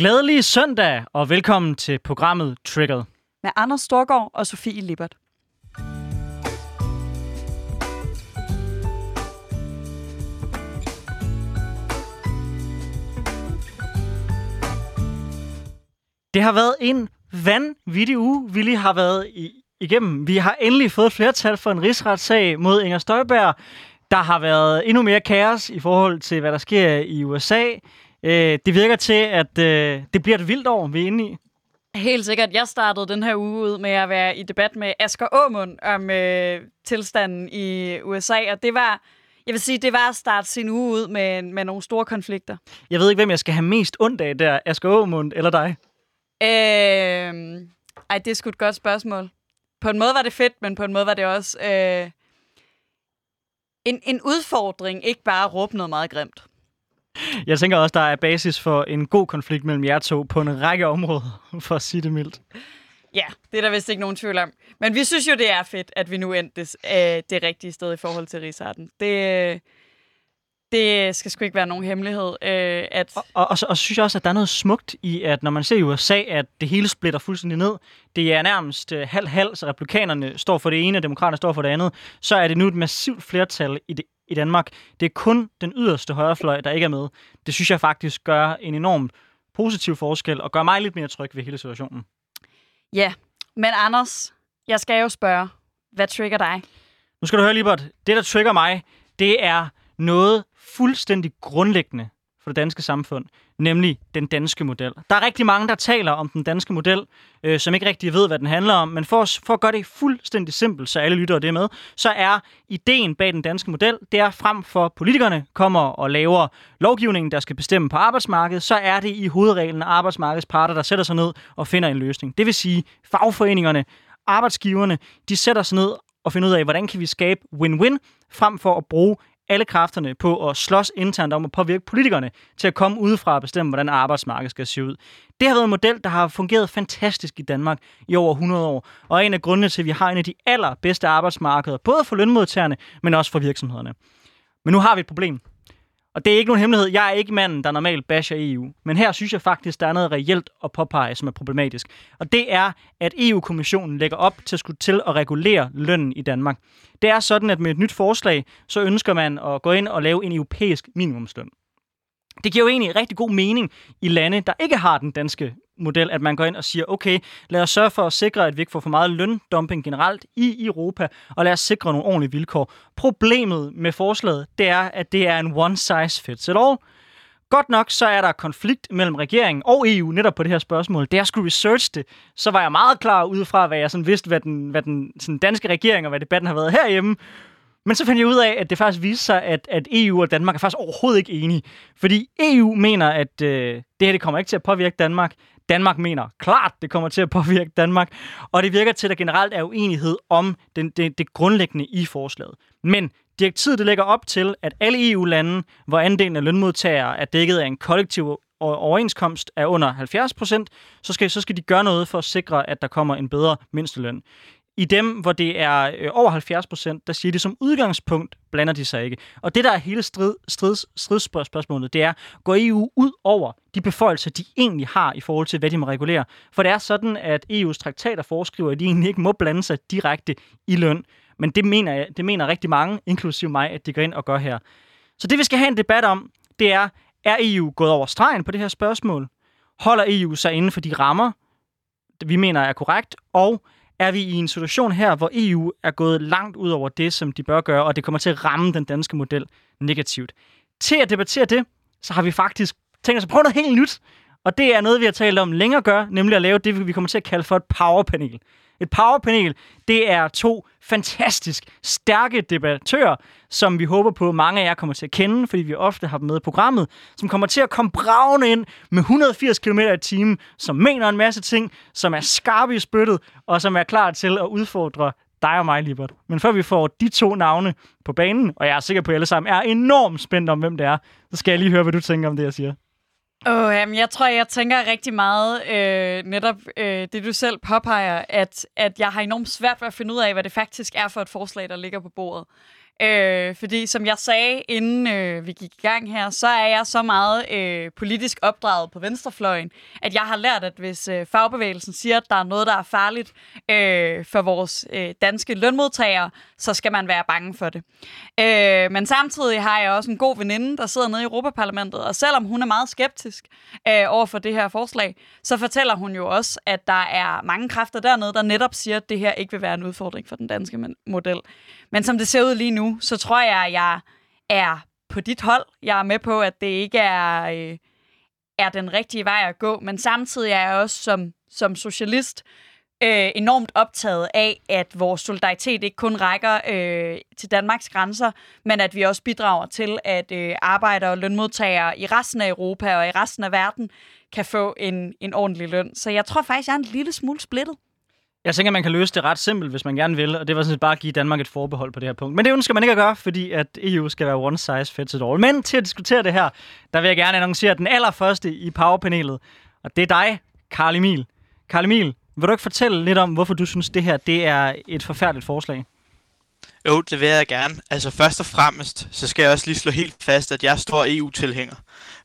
Glædelig søndag, og velkommen til programmet Triggered. Med Anders Storgård og Sofie Lippert. Det har været en vanvittig uge, vi lige har været i, igennem. Vi har endelig fået flertal for en rigsretssag mod Inger Støjberg. Der har været endnu mere kaos i forhold til, hvad der sker i USA. Øh, det virker til, at øh, det bliver et vildt år, vi er inde i. Helt sikkert. Jeg startede den her uge ud med at være i debat med Asger Aamund om øh, tilstanden i USA, og det var, jeg vil sige, det var at starte sin uge ud med, med nogle store konflikter. Jeg ved ikke, hvem jeg skal have mest ondt af der, Asger Aamund eller dig? Øh, ej, det er sgu et godt spørgsmål. På en måde var det fedt, men på en måde var det også øh, en, en udfordring, ikke bare at råbe noget meget grimt. Jeg tænker også, der er basis for en god konflikt mellem jer to på en række områder, for at sige det mildt. Ja, det er der vist ikke nogen tvivl om. Men vi synes jo, det er fedt, at vi nu endte det, øh, det rigtige sted i forhold til Rigsarten. Det, det skal sgu ikke være nogen hemmelighed. Øh, at... Og, og, og, og synes jeg også, at der er noget smukt i, at når man ser i USA, at det hele splitter fuldstændig ned. Det er nærmest øh, halv-halv, så republikanerne står for det ene, og demokraterne står for det andet. Så er det nu et massivt flertal i, det, i Danmark. Det er kun den yderste højrefløj, der ikke er med. Det synes jeg faktisk gør en enorm positiv forskel, og gør mig lidt mere tryg ved hele situationen. Ja, men Anders, jeg skal jo spørge, hvad trigger dig? Nu skal du høre, Libert. Det, der trigger mig, det er noget fuldstændig grundlæggende for det danske samfund, nemlig den danske model. Der er rigtig mange, der taler om den danske model, øh, som ikke rigtig ved, hvad den handler om, men for, for at gøre det fuldstændig simpelt, så alle lytter det med, så er ideen bag den danske model, det er frem for politikerne kommer og laver lovgivningen, der skal bestemme på arbejdsmarkedet, så er det i hovedreglen arbejdsmarkedets parter, der sætter sig ned og finder en løsning. Det vil sige, fagforeningerne, arbejdsgiverne, de sætter sig ned og finder ud af, hvordan kan vi skabe win-win, frem for at bruge alle kræfterne på at slås internt om at påvirke politikerne til at komme udefra og bestemme, hvordan arbejdsmarkedet skal se ud. Det har været en model, der har fungeret fantastisk i Danmark i over 100 år, og er en af grundene til, at vi har en af de allerbedste arbejdsmarkeder, både for lønmodtagerne, men også for virksomhederne. Men nu har vi et problem. Og det er ikke nogen hemmelighed. Jeg er ikke manden, der normalt basher EU. Men her synes jeg faktisk, der er noget reelt at påpege, som er problematisk. Og det er, at EU-kommissionen lægger op til at skulle til at regulere lønnen i Danmark. Det er sådan, at med et nyt forslag, så ønsker man at gå ind og lave en europæisk minimumsløn. Det giver jo egentlig rigtig god mening i lande, der ikke har den danske model, at man går ind og siger, okay, lad os sørge for at sikre, at vi ikke får for meget løndumping generelt i Europa, og lad os sikre nogle ordentlige vilkår. Problemet med forslaget, det er, at det er en one size fits it all. Godt nok, så er der konflikt mellem regeringen og EU netop på det her spørgsmål. Da jeg skulle research det, så var jeg meget klar ud fra, hvad jeg sådan vidste, hvad den, hvad den sådan danske regering og hvad debatten har været herhjemme. Men så fandt jeg ud af, at det faktisk viste sig, at, at EU og Danmark er faktisk overhovedet ikke enige. Fordi EU mener, at øh, det her det kommer ikke til at påvirke Danmark. Danmark mener klart, det kommer til at påvirke Danmark. Og det virker til, at der generelt er uenighed om den, det, det grundlæggende i forslaget. Men direktivet det lægger op til, at alle EU-lande, hvor andelen af lønmodtagere er dækket af en kollektiv overenskomst er under 70 procent, så skal, så skal de gøre noget for at sikre, at der kommer en bedre mindsteløn. I dem, hvor det er øh, over 70 procent, der siger de som udgangspunkt, blander de sig ikke. Og det, der er hele strid, strids, stridsspørgsmålet, det er, går EU ud over de beføjelser, de egentlig har i forhold til, hvad de må regulere? For det er sådan, at EU's traktater foreskriver, at de egentlig ikke må blande sig direkte i løn. Men det mener, jeg, det mener rigtig mange, inklusive mig, at de går ind og gør her. Så det, vi skal have en debat om, det er, er EU gået over stregen på det her spørgsmål? Holder EU sig inden for de rammer, vi mener er korrekt? Og er vi i en situation her, hvor EU er gået langt ud over det, som de bør gøre, og det kommer til at ramme den danske model negativt. Til at debattere det, så har vi faktisk tænkt os at prøve noget helt nyt. Og det er noget, vi har talt om længere gør, nemlig at lave det, vi kommer til at kalde for et powerpanel. Et powerpanel, det er to fantastisk stærke debattører, som vi håber på, mange af jer kommer til at kende, fordi vi ofte har dem med i programmet, som kommer til at komme bravende ind med 180 km i timen, som mener en masse ting, som er skarpe i spyttet, og som er klar til at udfordre dig og mig, Libert. Men før vi får de to navne på banen, og jeg er sikker på, at alle sammen er enormt spændt om, hvem det er, så skal jeg lige høre, hvad du tænker om det, jeg siger. Oh, jamen, jeg tror, jeg tænker rigtig meget øh, netop øh, det, du selv påpeger, at, at jeg har enormt svært ved at finde ud af, hvad det faktisk er for et forslag, der ligger på bordet. Øh, fordi som jeg sagde, inden øh, vi gik i gang her, så er jeg så meget øh, politisk opdraget på venstrefløjen, at jeg har lært, at hvis øh, fagbevægelsen siger, at der er noget, der er farligt øh, for vores øh, danske lønmodtagere, så skal man være bange for det. Øh, men samtidig har jeg også en god veninde, der sidder nede i Europaparlamentet, og selvom hun er meget skeptisk øh, over for det her forslag, så fortæller hun jo også, at der er mange kræfter dernede, der netop siger, at det her ikke vil være en udfordring for den danske model. Men som det ser ud lige nu, så tror jeg, at jeg er på dit hold. Jeg er med på, at det ikke er, øh, er den rigtige vej at gå, men samtidig er jeg også som, som socialist øh, enormt optaget af, at vores solidaritet ikke kun rækker øh, til Danmarks grænser, men at vi også bidrager til, at øh, arbejdere og lønmodtagere i resten af Europa og i resten af verden kan få en, en ordentlig løn. Så jeg tror faktisk, jeg er en lille smule splittet. Jeg tænker, man kan løse det ret simpelt, hvis man gerne vil, og det var sådan set bare at give Danmark et forbehold på det her punkt. Men det ønsker man ikke at gøre, fordi at EU skal være one size fits it all. Men til at diskutere det her, der vil jeg gerne annoncere den allerførste i powerpanelet, og det er dig, Karl Emil. Karl Emil, vil du ikke fortælle lidt om, hvorfor du synes, det her det er et forfærdeligt forslag? Jo, det vil jeg gerne. Altså først og fremmest, så skal jeg også lige slå helt fast, at jeg er stor EU-tilhænger.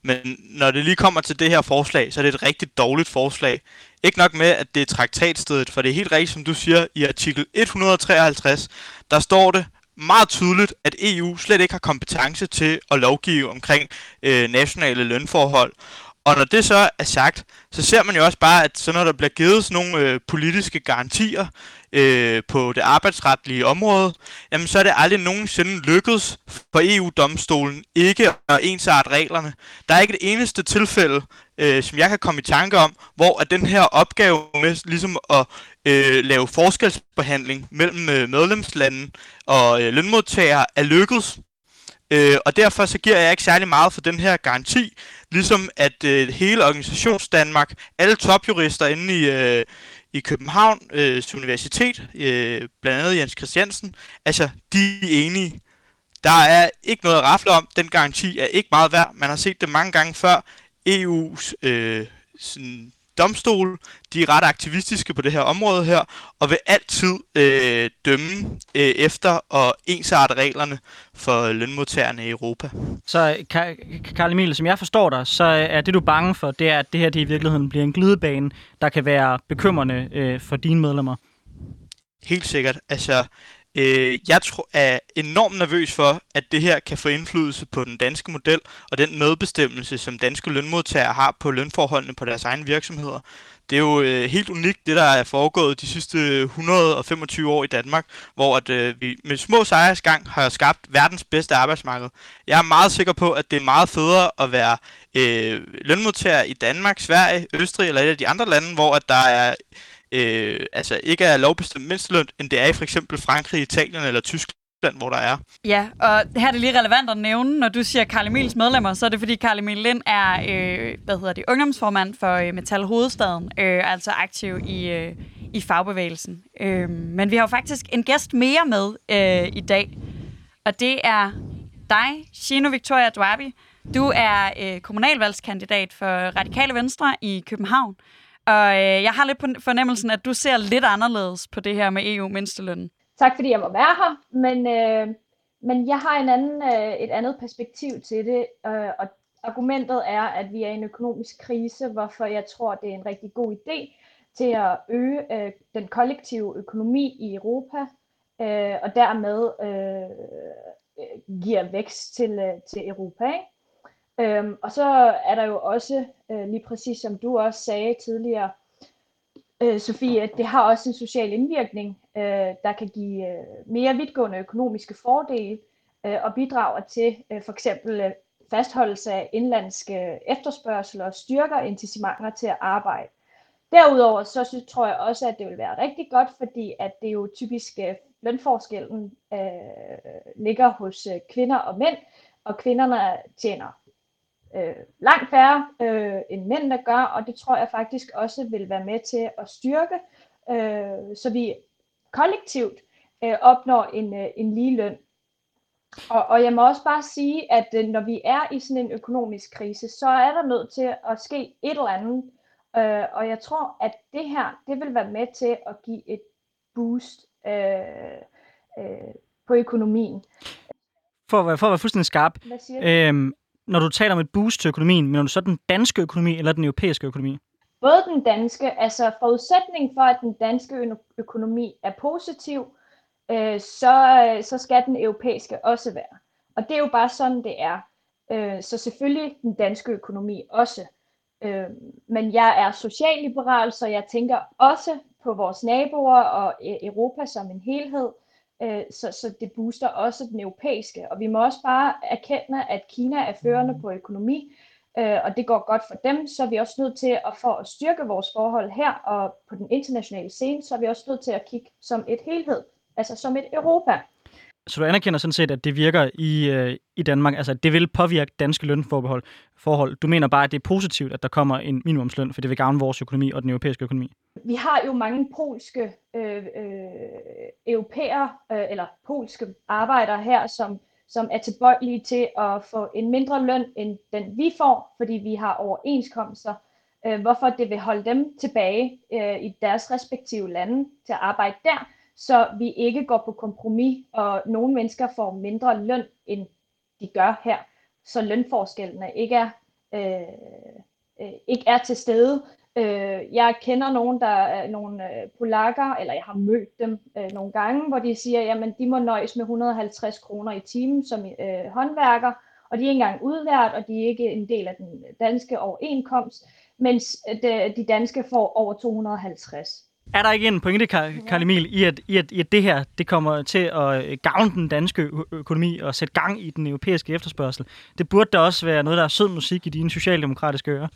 Men når det lige kommer til det her forslag, så er det et rigtig dårligt forslag. Ikke nok med, at det er traktatstedet, for det er helt rigtigt, som du siger, i artikel 153, der står det meget tydeligt, at EU slet ikke har kompetence til at lovgive omkring øh, nationale lønforhold. Og når det så er sagt, så ser man jo også bare, at så når der bliver givet sådan nogle øh, politiske garantier øh, på det arbejdsretlige område, jamen så er det aldrig nogensinde lykkedes for EU-domstolen ikke at ensarte reglerne. Der er ikke det eneste tilfælde, øh, som jeg kan komme i tanke om, hvor at den her opgave med ligesom at øh, lave forskelsbehandling mellem øh, medlemslande og øh, lønmodtagere er lykkedes. Øh, og derfor så giver jeg ikke særlig meget for den her garanti, ligesom at øh, hele organisations Danmark, alle topjurister inde i, øh, i København øh, Universitet, øh, blandt andet Jens Christiansen, altså de er enige. Der er ikke noget at rafle om, den garanti er ikke meget værd. Man har set det mange gange før. EU's øh, sådan, domstol, de er ret aktivistiske på det her område her, og vil altid øh, dømme øh, efter og ensarte reglerne for lønmodtagerne i Europa. Så Karl Emil, som jeg forstår dig, så er det du bange for, det er, at det her det i virkeligheden bliver en glidebane, der kan være bekymrende øh, for dine medlemmer. Helt sikkert. Altså, Øh, jeg tror, er enormt nervøs for, at det her kan få indflydelse på den danske model og den medbestemmelse, som danske lønmodtagere har på lønforholdene på deres egne virksomheder. Det er jo øh, helt unikt, det der er foregået de sidste 125 år i Danmark, hvor at, øh, vi med små sejrsgang har skabt verdens bedste arbejdsmarked. Jeg er meget sikker på, at det er meget federe at være øh, lønmodtager i Danmark, Sverige, Østrig eller et af de andre lande, hvor at der er øh, altså ikke er lovbestemt mindsteløn, end det er i for eksempel Frankrig, Italien eller Tyskland, hvor der er. Ja, og her er det lige relevant at nævne, når du siger Karl Emils medlemmer, så er det fordi Karl Emil Lind er, øh, hvad hedder det, ungdomsformand for øh, Metal Hovedstaden, øh, altså aktiv i, øh, i fagbevægelsen. Øh, men vi har jo faktisk en gæst mere med øh, i dag, og det er dig, Shino Victoria Dwabi. Du er øh, kommunalvalgskandidat for Radikale Venstre i København. Og øh, jeg har lidt på fornemmelsen, at du ser lidt anderledes på det her med EU-mindstelønnen. Tak fordi jeg må være her, men, øh, men jeg har en anden, øh, et andet perspektiv til det, øh, og argumentet er, at vi er i en økonomisk krise, hvorfor jeg tror, det er en rigtig god idé til at øge øh, den kollektive økonomi i Europa, øh, og dermed øh, øh giver vækst til, øh, til Europa. Ikke? Øhm, og så er der jo også, øh, lige præcis som du også sagde tidligere, øh, Sofie, at det har også en social indvirkning, øh, der kan give øh, mere vidtgående økonomiske fordele øh, og bidrager til øh, for eksempel øh, fastholdelse af indlandske efterspørgsel og styrker incitamenter til at arbejde. Derudover så synes, tror jeg også, at det vil være rigtig godt, fordi at det jo typisk øh, lønforskellen øh, ligger hos øh, kvinder og mænd, og kvinderne tjener øh, langt færre øh, end mænd, der gør, og det tror jeg faktisk også vil være med til at styrke, øh, så vi kollektivt øh, opnår en, øh, en lige løn. Og, og jeg må også bare sige, at øh, når vi er i sådan en økonomisk krise, så er der nødt til at ske et eller andet. Øh, og jeg tror, at det her, det vil være med til at give et boost øh, øh, på økonomien. For, for at være fuldstændig skarp, øhm, når du taler om et boost til økonomien, mener du så den danske økonomi eller den europæiske økonomi? Både den danske, altså forudsætning for, at den danske ø- økonomi er positiv, øh, så, øh, så skal den europæiske også være. Og det er jo bare sådan, det er. Øh, så selvfølgelig den danske økonomi også. Øh, men jeg er socialliberal, så jeg tænker også på vores naboer og e- Europa som en helhed. Øh, så, så det booster også den europæiske. Og vi må også bare erkende, at Kina er førende på økonomi, øh, og det går godt for dem, så er vi også nødt til at for at styrke vores forhold her og på den internationale scene, så er vi også nødt til at kigge som et helhed, altså som et Europa. Så du anerkender sådan set, at det virker i, øh, i Danmark, altså at det vil påvirke danske lønforbehold. Forhold. Du mener bare, at det er positivt, at der kommer en minimumsløn, for det vil gavne vores økonomi og den europæiske økonomi. Vi har jo mange polske øh, øh, europæer, øh, eller polske arbejdere her, som, som er tilbøjelige til at få en mindre løn, end den vi får, fordi vi har overenskomster. Øh, hvorfor det vil holde dem tilbage øh, i deres respektive lande til at arbejde der, så vi ikke går på kompromis, og nogle mennesker får mindre løn, end de gør her. Så lønforskellene ikke er, øh, øh, ikke er til stede. Øh, jeg kender nogen, der er nogle øh, polakker, eller jeg har mødt dem øh, nogle gange, hvor de siger, jamen de må nøjes med 150 kroner i timen som øh, håndværker, og de er ikke engang udlært, og de er ikke en del af den danske overenkomst, mens øh, de, de danske får over 250. Er der ikke en pointe, Karl Emil, i at, i, at, i at det her det kommer til at øh, gavne den danske økonomi og sætte gang i den europæiske efterspørgsel? Det burde da også være noget, der er sød musik i dine socialdemokratiske ører.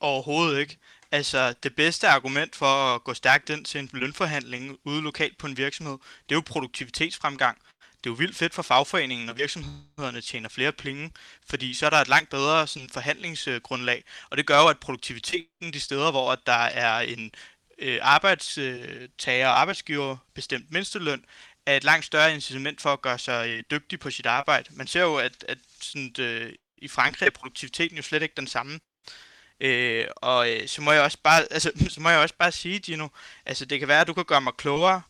Overhovedet ikke. Altså, det bedste argument for at gå stærkt ind til en lønforhandling ude lokalt på en virksomhed, det er jo produktivitetsfremgang. Det er jo vildt fedt for fagforeningen, når virksomhederne tjener flere penge, fordi så er der et langt bedre sådan, forhandlingsgrundlag, og det gør jo, at produktiviteten de steder, hvor at der er en øh, arbejdstager øh, og arbejdsgiver bestemt mindsteløn, er et langt større incitament for at gøre sig øh, dygtig på sit arbejde. Man ser jo, at, at sådan, øh, i Frankrig er produktiviteten jo slet ikke den samme. Øh, og øh, så må jeg også bare, altså, så må jeg også bare sige, Gino, altså det kan være, at du kan gøre mig klogere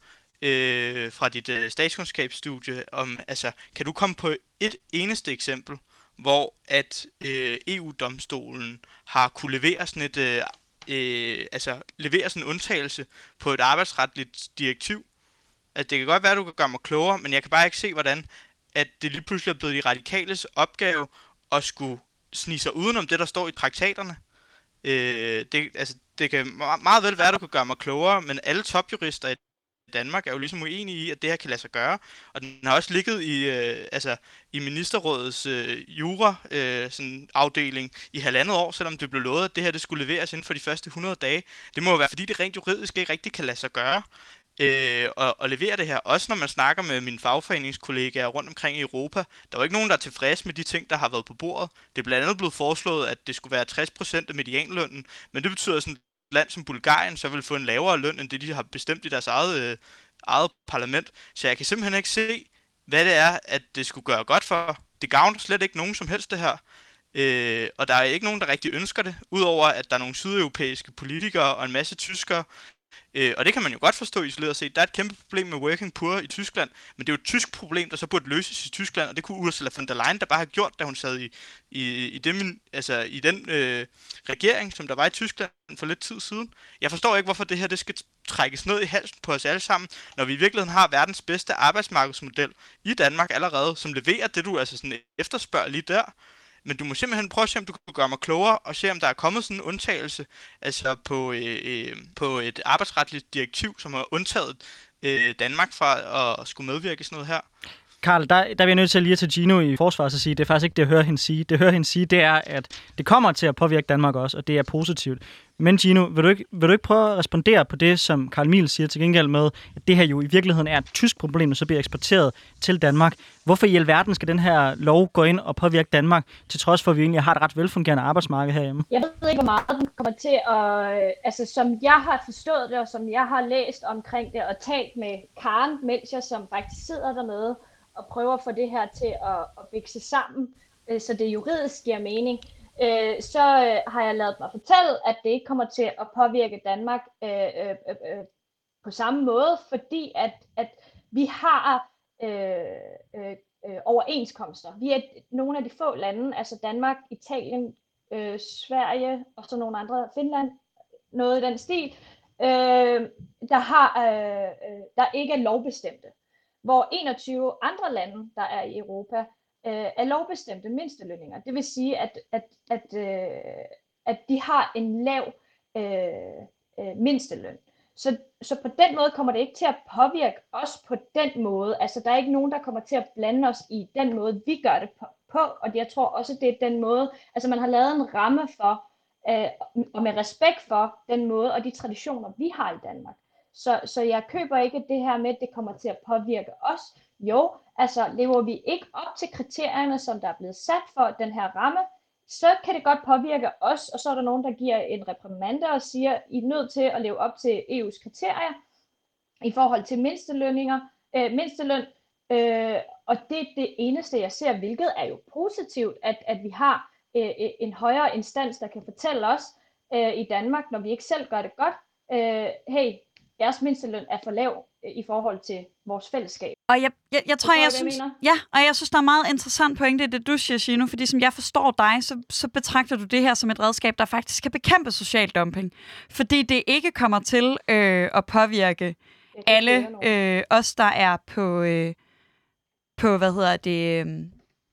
øh, fra dit øh, statskundskabsstudie om, altså, kan du komme på et eneste eksempel, hvor at øh, EU-domstolen har kunne levere sådan et, øh, øh, altså levere sådan en undtagelse på et arbejdsretligt direktiv? Altså, det kan godt være, at du kan gøre mig klogere, men jeg kan bare ikke se, hvordan at det lige pludselig er blevet de radikales opgave at skulle snige sig udenom det, der står i traktaterne. Øh, det, altså, det kan meget vel være, at du kan gøre mig klogere, men alle topjurister i Danmark er jo ligesom uenige i, at det her kan lade sig gøre. Og den har også ligget i, øh, altså, i ministerrådets øh, jura øh, sådan afdeling i halvandet år, selvom det blev lovet, at det her det skulle leveres inden for de første 100 dage. Det må jo være, fordi det rent juridisk ikke rigtig kan lade sig gøre øh, og, og levere det her. Også når man snakker med mine fagforeningskollegaer rundt omkring i Europa. Der er jo ikke nogen, der er tilfreds med de ting, der har været på bordet. Det er blandt andet blevet foreslået, at det skulle være 60% af medianlønnen, men det betyder sådan land som Bulgarien så vil få en lavere løn, end det de har bestemt i deres eget, øh, eget parlament. Så jeg kan simpelthen ikke se, hvad det er, at det skulle gøre godt for. Det gavner slet ikke nogen som helst det her. Øh, og der er ikke nogen, der rigtig ønsker det, udover at der er nogle sydeuropæiske politikere og en masse tyskere, Øh, og det kan man jo godt forstå isoleret set. Der er et kæmpe problem med working poor i Tyskland, men det er jo et tysk problem, der så burde løses i Tyskland, og det kunne Ursula von der Leyen der bare have gjort, da hun sad i, i, i, den, altså, i den øh, regering, som der var i Tyskland for lidt tid siden. Jeg forstår ikke, hvorfor det her det skal trækkes ned i halsen på os alle sammen, når vi i virkeligheden har verdens bedste arbejdsmarkedsmodel i Danmark allerede, som leverer det, du altså sådan efterspørger lige der. Men du må simpelthen prøve at se, om du kan gøre mig klogere, og se, om der er kommet sådan en undtagelse altså på, øh, øh, på et arbejdsretligt direktiv, som har undtaget øh, Danmark fra at skulle medvirke i sådan noget her. Karl, der, der er vi nødt til lige at tage Gino i forsvar og sige, det er faktisk ikke det, jeg hører hende sige. Det, jeg hører hende sige, det er, at det kommer til at påvirke Danmark også, og det er positivt. Men Gino, vil du ikke, vil du ikke prøve at respondere på det, som Karl Miel siger til gengæld med, at det her jo i virkeligheden er et tysk problem, der så bliver eksporteret til Danmark. Hvorfor i alverden skal den her lov gå ind og påvirke Danmark, til trods for, at vi egentlig har et ret velfungerende arbejdsmarked herhjemme? Jeg ved ikke, hvor meget den kommer til at... Øh, altså, som jeg har forstået det, og som jeg har læst omkring det, og talt med Karen Melcher, som faktisk sidder dernede, og prøver at få det her til at, at vikse sammen, øh, så det juridisk giver mening, øh, så øh, har jeg lavet mig fortælle, at det ikke kommer til at påvirke Danmark øh, øh, øh, øh på samme måde, fordi at, at vi har øh, øh, øh, overenskomster. Vi er nogle af de få lande, altså Danmark, Italien, øh, Sverige og så nogle andre, Finland, noget i den stil, øh, der, har, øh, øh der ikke er lovbestemte. Hvor 21 andre lande, der er i Europa, øh, er lovbestemte mindstelønninger. Det vil sige, at, at, at, øh, at de har en lav øh, øh, mindsteløn. Så, så på den måde kommer det ikke til at påvirke os på den måde. Altså der er ikke nogen, der kommer til at blande os i den måde, vi gør det på. på og jeg tror også, det er den måde, altså man har lavet en ramme for, øh, og med respekt for den måde og de traditioner, vi har i Danmark. Så, så jeg køber ikke det her med, at det kommer til at påvirke os. Jo, altså lever vi ikke op til kriterierne, som der er blevet sat for den her ramme, så kan det godt påvirke os, og så er der nogen, der giver en reprimande og siger, I er nødt til at leve op til EU's kriterier i forhold til mindstelønninger, øh, mindsteløn, øh, og det er det eneste, jeg ser, hvilket er jo positivt, at, at vi har øh, øh en højere instans, der kan fortælle os øh, i Danmark, når vi ikke selv gør det godt, øh, hey, jeres mindsteløn er for lav øh, i forhold til vores fællesskab. Og jeg, jeg, jeg tror, jeg, jeg synes, ja, og jeg synes, der er meget interessant pointe i det, du siger, Gino, fordi som jeg forstår dig, så, så betragter du det her som et redskab, der faktisk kan bekæmpe social dumping. Fordi det ikke kommer til øh, at påvirke alle øh, os, der er på, øh, på hvad hedder det, øh,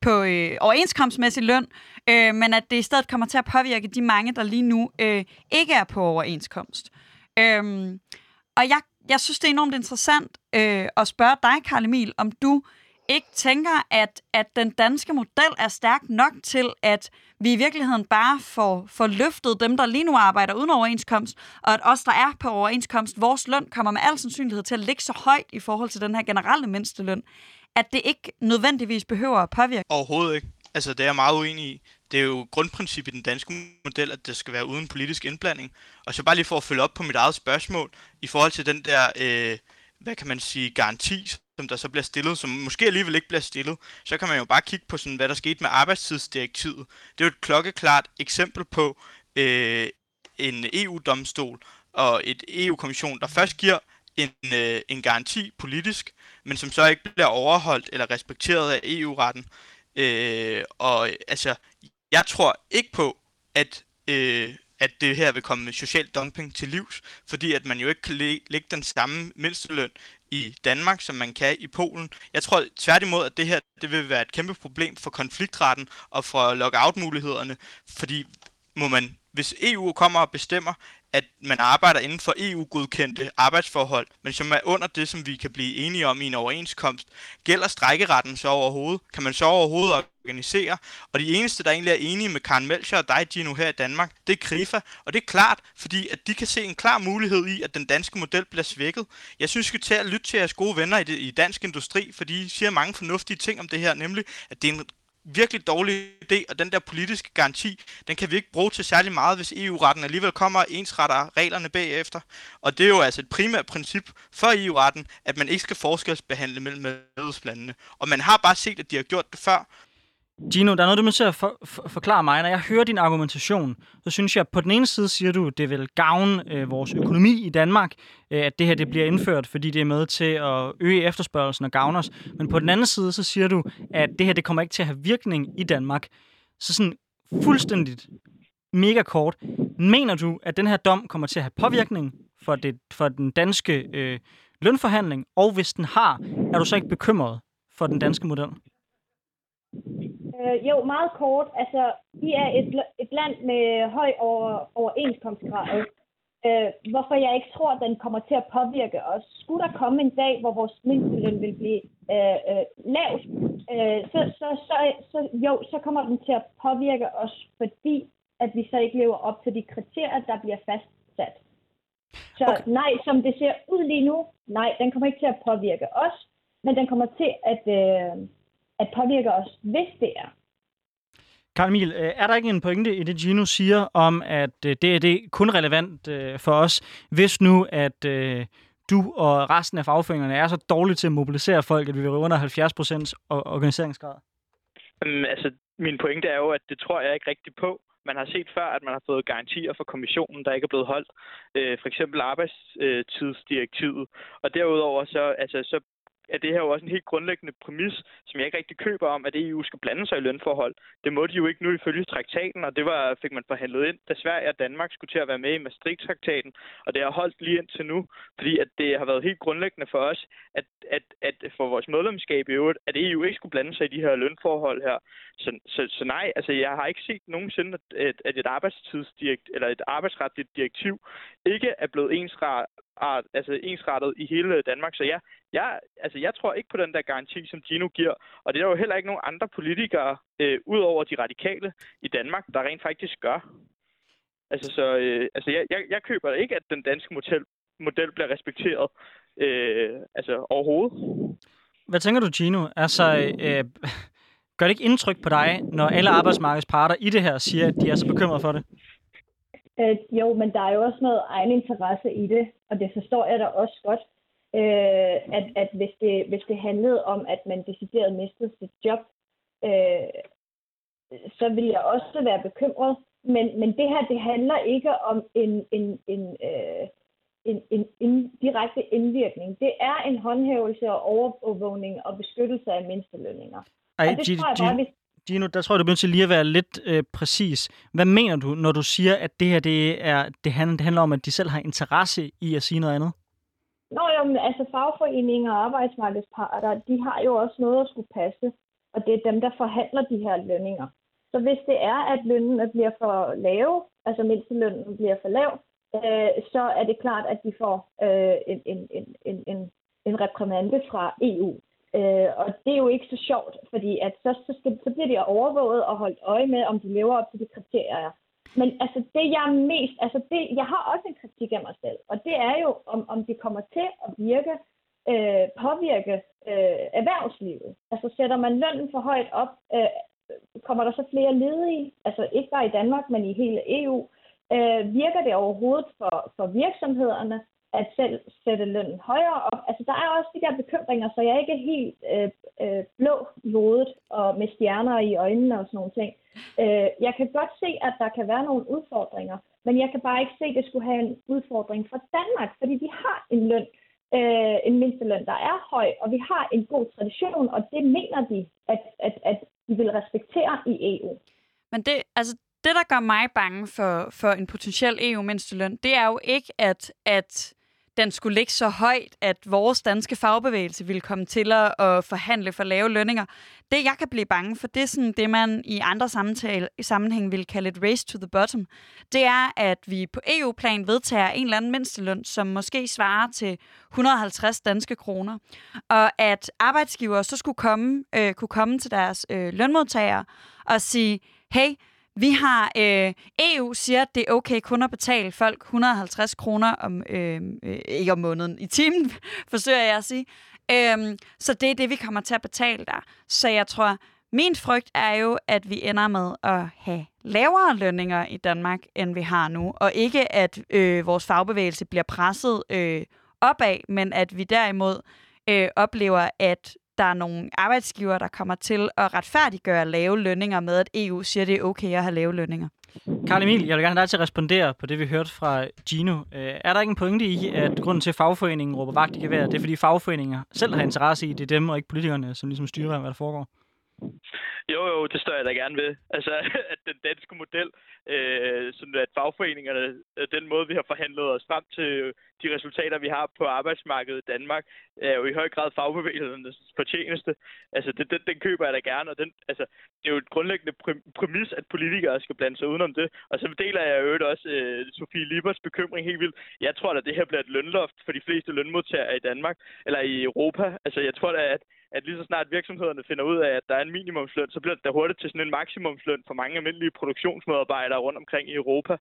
på øh, overenskomstmæssig løn, øh, men at det i stedet kommer til at påvirke de mange, der lige nu øh, ikke er på overenskomst. Øh, og jeg, jeg synes, det er enormt interessant øh, at spørge dig, Karl Emil, om du ikke tænker, at, at den danske model er stærk nok til, at vi i virkeligheden bare får, får løftet dem, der lige nu arbejder uden overenskomst, og at os, der er på overenskomst, vores løn kommer med al sandsynlighed til at ligge så højt i forhold til den her generelle mindsteløn, at det ikke nødvendigvis behøver at påvirke. Overhovedet ikke. Altså, det er jeg meget uenig i. Det er jo grundprincippet i den danske model, at det skal være uden politisk indblanding. Og så bare lige for at følge op på mit eget spørgsmål, i forhold til den der, øh, hvad kan man sige, garanti, som der så bliver stillet, som måske alligevel ikke bliver stillet, så kan man jo bare kigge på, sådan, hvad der skete med arbejdstidsdirektivet. Det er jo et klokkeklart eksempel på øh, en EU-domstol og et EU-kommission, der først giver en, øh, en garanti politisk, men som så ikke bliver overholdt eller respekteret af EU-retten. Øh, og altså, jeg tror ikke på, at, øh, at det her vil komme social dumping til livs, fordi at man jo ikke kan lægge den samme mindsteløn i Danmark, som man kan i Polen. Jeg tror tværtimod, at det her det vil være et kæmpe problem for konfliktretten og for lockout-mulighederne, fordi må man, hvis EU kommer og bestemmer, at man arbejder inden for EU-godkendte arbejdsforhold, men som er under det, som vi kan blive enige om i en overenskomst. Gælder strækkeretten så overhovedet? Kan man så overhovedet organisere? Og de eneste, der egentlig er enige med Karen Melcher og dig, Gino, her i Danmark, det er Krifa. Og det er klart, fordi at de kan se en klar mulighed i, at den danske model bliver svækket. Jeg synes, vi skal til at lytte til jeres gode venner i, det, i dansk industri, for de siger mange fornuftige ting om det her, nemlig at det er en virkelig dårlig idé, og den der politiske garanti, den kan vi ikke bruge til særlig meget, hvis EU-retten alligevel kommer og ensretter reglerne bagefter. Og det er jo altså et primært princip for EU-retten, at man ikke skal forskelsbehandle mellem medlemslandene. Og man har bare set, at de har gjort det før, Gino, der er noget, du må til at for, for, forklare mig. Når jeg hører din argumentation, så synes jeg, at på den ene side siger du, at det vil gavne øh, vores økonomi i Danmark, øh, at det her det bliver indført, fordi det er med til at øge efterspørgelsen og gavne os. Men på den anden side, så siger du, at det her det kommer ikke til at have virkning i Danmark. Så sådan fuldstændigt mega kort. Mener du, at den her dom kommer til at have påvirkning for, det, for den danske øh, lønforhandling? Og hvis den har, er du så ikke bekymret for den danske model? Øh, jo, meget kort. Altså, vi er et, et land med høj over, overenskomstgrad. Øh, hvorfor jeg ikke tror, at den kommer til at påvirke os. Skulle der komme en dag, hvor vores mindsteløn vil blive øh, øh, lavt, øh, så, så, så, så, jo, så kommer den til at påvirke os, fordi at vi så ikke lever op til de kriterier, der bliver fastsat. Så okay. nej, som det ser ud lige nu, nej, den kommer ikke til at påvirke os, men den kommer til at, øh, at påvirke os, hvis det er. Karl Emil, øh, er der ikke en pointe i det, Gino siger om, at øh, det er det kun relevant øh, for os, hvis nu, at du og resten af fagforeningerne er så dårlige til at mobilisere folk, at vi vil under 70 procents organiseringsgrad? Um, altså, min pointe er jo, at det tror jeg ikke rigtigt på. Man har set før, at man har fået garantier fra kommissionen, der ikke er blevet holdt. Øh, for eksempel arbejdstidsdirektivet. Og derudover så, altså, så er det her jo også en helt grundlæggende præmis, som jeg ikke rigtig køber om, at EU skal blande sig i lønforhold. Det må de jo ikke nu ifølge traktaten, og det var, fik man forhandlet ind, da Sverige og Danmark skulle til at være med i Maastricht-traktaten, og det har holdt lige indtil nu, fordi at det har været helt grundlæggende for os, at, at, at for vores medlemskab i øvrigt, at EU ikke skulle blande sig i de her lønforhold her. Så, så, så nej, altså jeg har ikke set nogensinde, at, at et arbejdstidsdirekt eller et arbejdsretligt direktiv ikke er blevet art, altså ensrettet i hele Danmark. Så ja, jeg, altså jeg tror ikke på den der garanti, som Gino giver. Og det er jo heller ikke nogen andre politikere, øh, ud over de radikale i Danmark, der rent faktisk gør. Altså, så, øh, altså jeg, jeg, jeg køber ikke, at den danske model, model bliver respekteret øh, altså overhovedet. Hvad tænker du, Gino? Altså, øh, gør det ikke indtryk på dig, når alle arbejdsmarkedets parter i det her siger, at de er så bekymrede for det? Øh, jo, men der er jo også noget egen interesse i det, og det forstår jeg da også godt. Øh, at at hvis, det, hvis det handlede om, at man decideret mistede sit job, øh, så ville jeg også være bekymret. Men, men det her, det handler ikke om en, en, en, øh, en, en, en direkte indvirkning. Det er en håndhævelse og overvågning og beskyttelse af mindstelønninger. Ej, og det G- tror jeg bare, G- Dino, der tror jeg, du bliver til lige at være lidt øh, præcis. Hvad mener du, når du siger, at det her det er, det handler, det handler om, at de selv har interesse i at sige noget andet? Nå jo, men altså fagforeninger og arbejdsmarkedsparter, de har jo også noget at skulle passe, og det er dem, der forhandler de her lønninger. Så hvis det er, at lønnen bliver for lave, altså mindstelønnen bliver for lav, øh, så er det klart, at de får øh, en, en, en, en, en reprimande fra EU. Øh, og det er jo ikke så sjovt, fordi at så, så, skal, så bliver de overvåget og holdt øje med, om de lever op til de kriterier. Men altså det, jeg er mest... Altså det, jeg har også en kritik af mig selv, og det er jo, om, om det kommer til at virke, øh, påvirke øh, erhvervslivet. Altså sætter man lønnen for højt op, øh, kommer der så flere ledige, altså ikke bare i Danmark, men i hele EU, øh, virker det overhovedet for, for virksomhederne? At selv sætte lønnen højere op. Altså, der er også de der bekymringer, så jeg er ikke helt øh, øh, blå i hovedet og med stjerner i øjnene og sådan nogle ting. Øh, jeg kan godt se, at der kan være nogle udfordringer, men jeg kan bare ikke se, at det skulle have en udfordring for Danmark, fordi vi har en løn, øh, en mindsteløn, der er høj, og vi har en god tradition, og det mener de, at, at, at de vil respektere i EU. Men det, altså, det, der gør mig bange for, for en potentiel EU-mindsteløn, det er jo ikke, at, at den skulle ligge så højt, at vores danske fagbevægelse ville komme til at forhandle for lave lønninger. Det, jeg kan blive bange for, det er sådan det, man i andre samtale, sammenhæng vil kalde et race to the bottom. Det er, at vi på EU-plan vedtager en eller anden mindsteløn, som måske svarer til 150 danske kroner. Og at arbejdsgiver så skulle komme, øh, kunne komme til deres øh, lønmodtagere og sige, hey, vi har, øh, EU siger, at det er okay kun at betale folk 150 kroner om, øh, øh, ikke om måneden, i timen, forsøger jeg at sige. Øh, så det er det, vi kommer til at betale der. Så jeg tror, min frygt er jo, at vi ender med at have lavere lønninger i Danmark, end vi har nu. Og ikke, at øh, vores fagbevægelse bliver presset øh, opad, men at vi derimod øh, oplever, at der er nogle arbejdsgiver, der kommer til at retfærdiggøre lave lønninger med, at EU siger, det er okay at have lave lønninger. Karl Emil, jeg vil gerne have dig til at respondere på det, vi hørte fra Gino. Øh, er der ikke en pointe i, at grunden til, at fagforeningen råber vagt i gevær, det er, fordi fagforeninger selv har interesse i, det er dem og ikke politikerne, som ligesom styrer, hvad der foregår? Jo, jo, det står jeg da gerne ved. Altså, at den danske model, øh, sådan at fagforeningerne, øh, den måde, vi har forhandlet os frem til øh, de resultater, vi har på arbejdsmarkedet i Danmark, er jo i høj grad fagbevægelsernes fortjeneste. Altså, det, den, den køber jeg da gerne, og den, altså, det er jo et grundlæggende præmis, at politikere skal blande sig udenom det. Og så deler jeg jo også øh, Sofie Libers bekymring helt vildt. Jeg tror at det her bliver et lønloft for de fleste lønmodtagere i Danmark, eller i Europa. Altså, jeg tror da, at at lige så snart virksomhederne finder ud af, at der er en minimumsløn, så bliver det da hurtigt til sådan en maksimumsløn for mange almindelige produktionsmedarbejdere rundt omkring i Europa.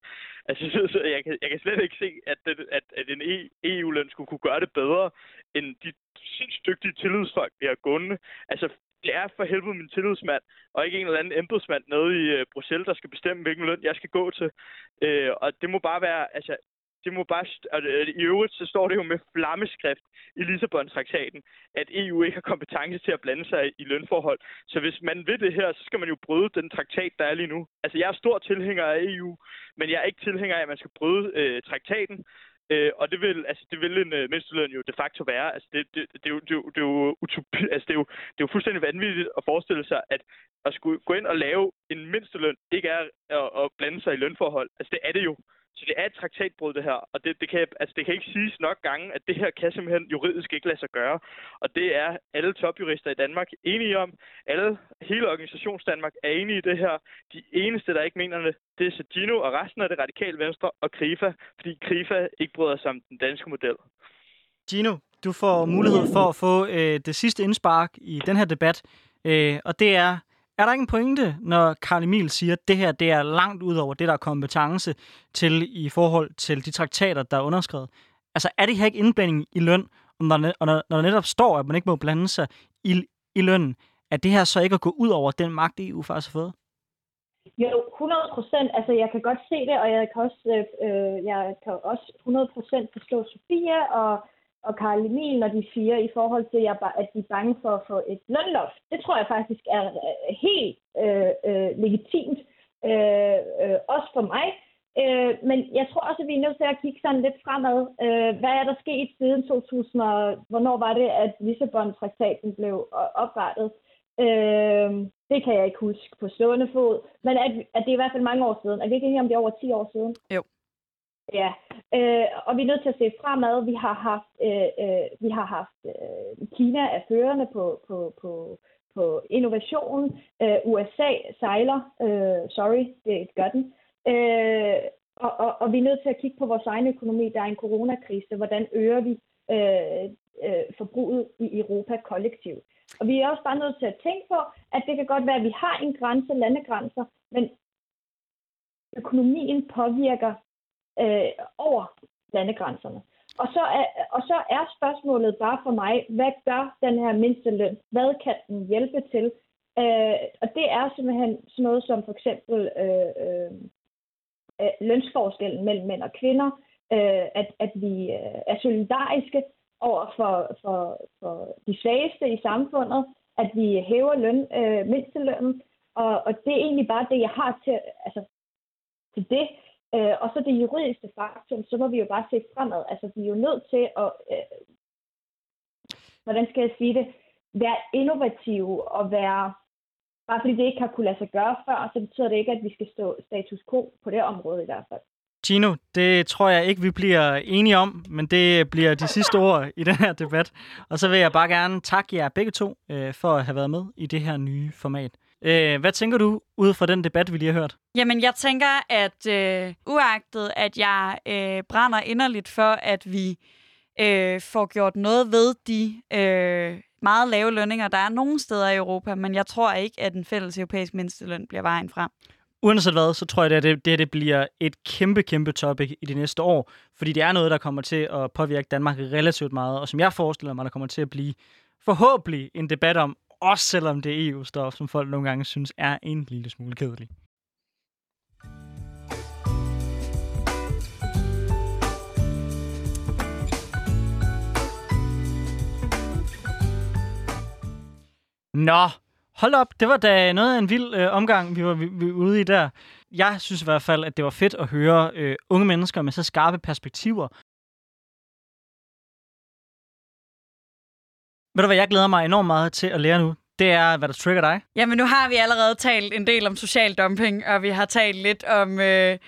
Altså, så jeg, kan, jeg kan slet ikke se, at, det, at, at en e EU-løn skulle kunne gøre det bedre, end de sindssygt dygtige tillidsfolk, vi har gående. Altså, det er for helvede min tillidsmand, og ikke en eller anden embedsmand nede i øh, Bruxelles, der skal bestemme, hvilken løn jeg skal gå til. Øh, og det må bare være, altså, det må bare... Og øh, I øvrigt, så står det jo med flammeskrift i Lissabon-traktaten, at EU ikke har kompetence til at blande sig i lønforhold. Så hvis man vil det her, så skal man jo bryde den traktat, der er lige nu. Altså, jeg er stor tilhænger af EU, men jeg er ikke tilhænger af, at man skal bryde øh, traktaten. Øh, og det vil, altså, det vil en øh, mindsteløn jo de facto være. Altså, det, det, det, er jo, det, er jo, det, er jo utopi, altså, det, er jo, det er jo fuldstændig vanvittigt at forestille sig, at at skulle gå ind og lave en mindsteløn ikke er at, at blande sig i lønforhold. Altså, det er det jo. Så det er et traktatbrud, det her. Og det, det, kan, altså, det kan ikke siges nok gange, at det her kan simpelthen juridisk ikke lade sig gøre. Og det er alle topjurister i Danmark enige om. Alle, hele organisations Danmark er enige i det her. De eneste, der ikke mener det, det er Sagino og resten af det radikale venstre og Krifa, fordi Krifa ikke bryder sig om den danske model. Gino, du får mulighed for at få øh, det sidste indspark i den her debat, øh, og det er, er der ikke en pointe, når Karl Emil siger, at det her det er langt ud over det, der er kompetence til i forhold til de traktater, der er underskrevet? Altså, er det her ikke indblanding i løn, og når, når, når der netop står, at man ikke må blande sig i, i lønnen, at det her så ikke at gå ud over den magt, EU faktisk har fået? Jo, 100 procent. Altså, jeg kan godt se det, og jeg kan også, øh, øh jeg kan også 100 procent forstå Sofia og og Karl Emil, når de siger i forhold til, at de er bange for at få et lønloft. Det tror jeg faktisk er øh, helt øh, øh, legitimt, øh, øh, også for mig. Øh, men jeg tror også, at vi er nødt til at kigge sådan lidt fremad. Øh, hvad er der sket siden 2000, og hvornår var det, at Lissabon-traktaten blev oprettet? Øh, det kan jeg ikke huske på stående fod, men at, at det er i hvert fald mange år siden. Er vi ikke enige om det er over 10 år siden? Jo. Ja, øh, og vi er nødt til at se fremad. Vi har haft, øh, øh, vi har haft øh, Kina er førende på, på, på, på innovation. Øh, USA sejler. Øh, sorry, det gør den. Øh, og, og, og vi er nødt til at kigge på vores egen økonomi. Der er en coronakrise. Hvordan øger vi øh, øh, forbruget i Europa kollektivt? Og vi er også bare nødt til at tænke på, at det kan godt være, at vi har en grænse, landegrænser, men økonomien påvirker øh, over landegrænserne. Og så, er, og så er spørgsmålet bare for mig, hvad gør den her mindsteløn? Hvad kan den hjælpe til? Øh, og det er simpelthen sådan noget som for eksempel øh, øh, øh, lønsforskellen mellem mænd og kvinder, øh, at, at vi øh, er solidariske over for, for, for de svageste i samfundet, at vi hæver løn, øh, mindstelønnen, og, og det er egentlig bare det, jeg har til, altså, til det. Øh, og så det juridiske faktum, så må vi jo bare se fremad. Altså, vi er jo nødt til at, øh, hvordan skal jeg sige det, være innovative og være, bare fordi det ikke har kunne lade sig gøre før, så betyder det ikke, at vi skal stå status quo på det område i hvert fald. Gino, det tror jeg ikke, vi bliver enige om, men det bliver de sidste ord i den her debat. Og så vil jeg bare gerne takke jer begge to øh, for at have været med i det her nye format. Øh, hvad tænker du ud fra den debat, vi lige har hørt? Jamen, jeg tænker, at øh, uagtet, at jeg øh, brænder inderligt for, at vi øh, får gjort noget ved de øh, meget lave lønninger, der er nogle steder i Europa, men jeg tror ikke, at en fælles europæisk mindsteløn bliver vejen frem. Uanset hvad, så tror jeg, at det, det, det bliver et kæmpe, kæmpe topic i de næste år, fordi det er noget, der kommer til at påvirke Danmark relativt meget, og som jeg forestiller mig, der kommer til at blive forhåbentlig en debat om, også selvom det er EU-stof, som folk nogle gange synes er en lille smule kedelig. Nå, hold op. Det var da noget af en vild øh, omgang, vi var, vi, vi var ude i der. Jeg synes i hvert fald, at det var fedt at høre øh, unge mennesker med så skarpe perspektiver. Ved du hvad, jeg glæder mig enormt meget til at lære nu? Det er, hvad der trigger dig. Jamen, nu har vi allerede talt en del om social dumping, og vi har talt lidt om øh,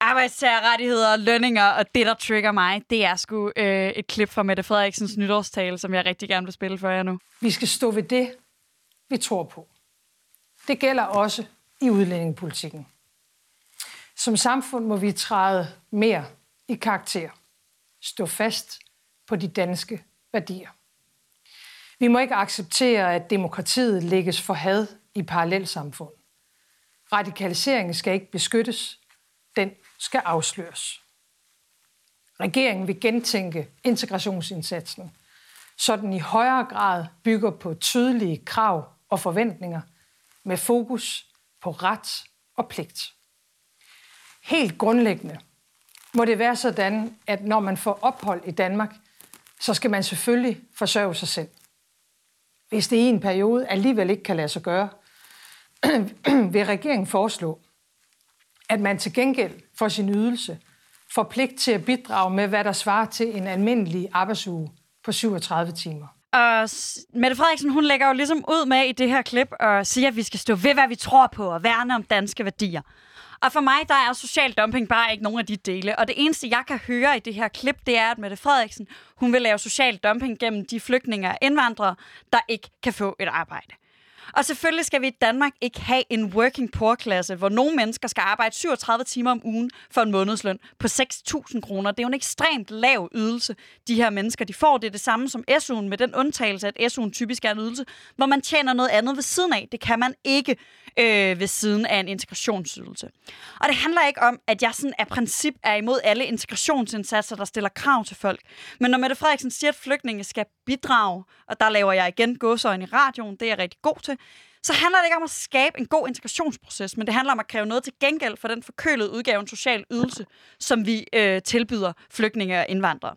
arbejdstagerrettigheder og lønninger, og det, der trigger mig, det er sgu øh, et klip fra Mette Frederiksens nytårstale, som jeg rigtig gerne vil spille for jer nu. Vi skal stå ved det, vi tror på. Det gælder også i udlændingepolitikken. Som samfund må vi træde mere i karakter. Stå fast på de danske værdier. Vi må ikke acceptere, at demokratiet lægges for had i parallelsamfund. Radikaliseringen skal ikke beskyttes, den skal afsløres. Regeringen vil gentænke integrationsindsatsen, så den i højere grad bygger på tydelige krav og forventninger med fokus på ret og pligt. Helt grundlæggende må det være sådan, at når man får ophold i Danmark, så skal man selvfølgelig forsørge sig selv. Hvis det i en periode alligevel ikke kan lade sig gøre, vil regeringen foreslå, at man til gengæld for sin ydelse får pligt til at bidrage med, hvad der svarer til en almindelig arbejdsuge på 37 timer. Og Mette Frederiksen, hun lægger jo ligesom ud med i det her klip og siger, at vi skal stå ved, hvad vi tror på og værne om danske værdier. Og for mig, der er social dumping bare ikke nogen af de dele. Og det eneste, jeg kan høre i det her klip, det er, at Mette Frederiksen, hun vil lave social dumping gennem de flygtninge og indvandrere, der ikke kan få et arbejde. Og selvfølgelig skal vi i Danmark ikke have en working poor klasse, hvor nogle mennesker skal arbejde 37 timer om ugen for en månedsløn på 6.000 kroner. Det er jo en ekstremt lav ydelse, de her mennesker de får. Det er det samme som SU'en, med den undtagelse, at SU'en typisk er en ydelse, hvor man tjener noget andet ved siden af. Det kan man ikke øh, ved siden af en integrationsydelse. Og det handler ikke om, at jeg sådan af princip er imod alle integrationsindsatser, der stiller krav til folk. Men når Mette Frederiksen siger, at flygtninge skal bidrage, og der laver jeg igen gåsøjne i radioen, det er jeg rigtig god til, så handler det ikke om at skabe en god integrationsproces, men det handler om at kræve noget til gengæld for den forkølede udgave en social ydelse, som vi øh, tilbyder flygtninge og indvandrere.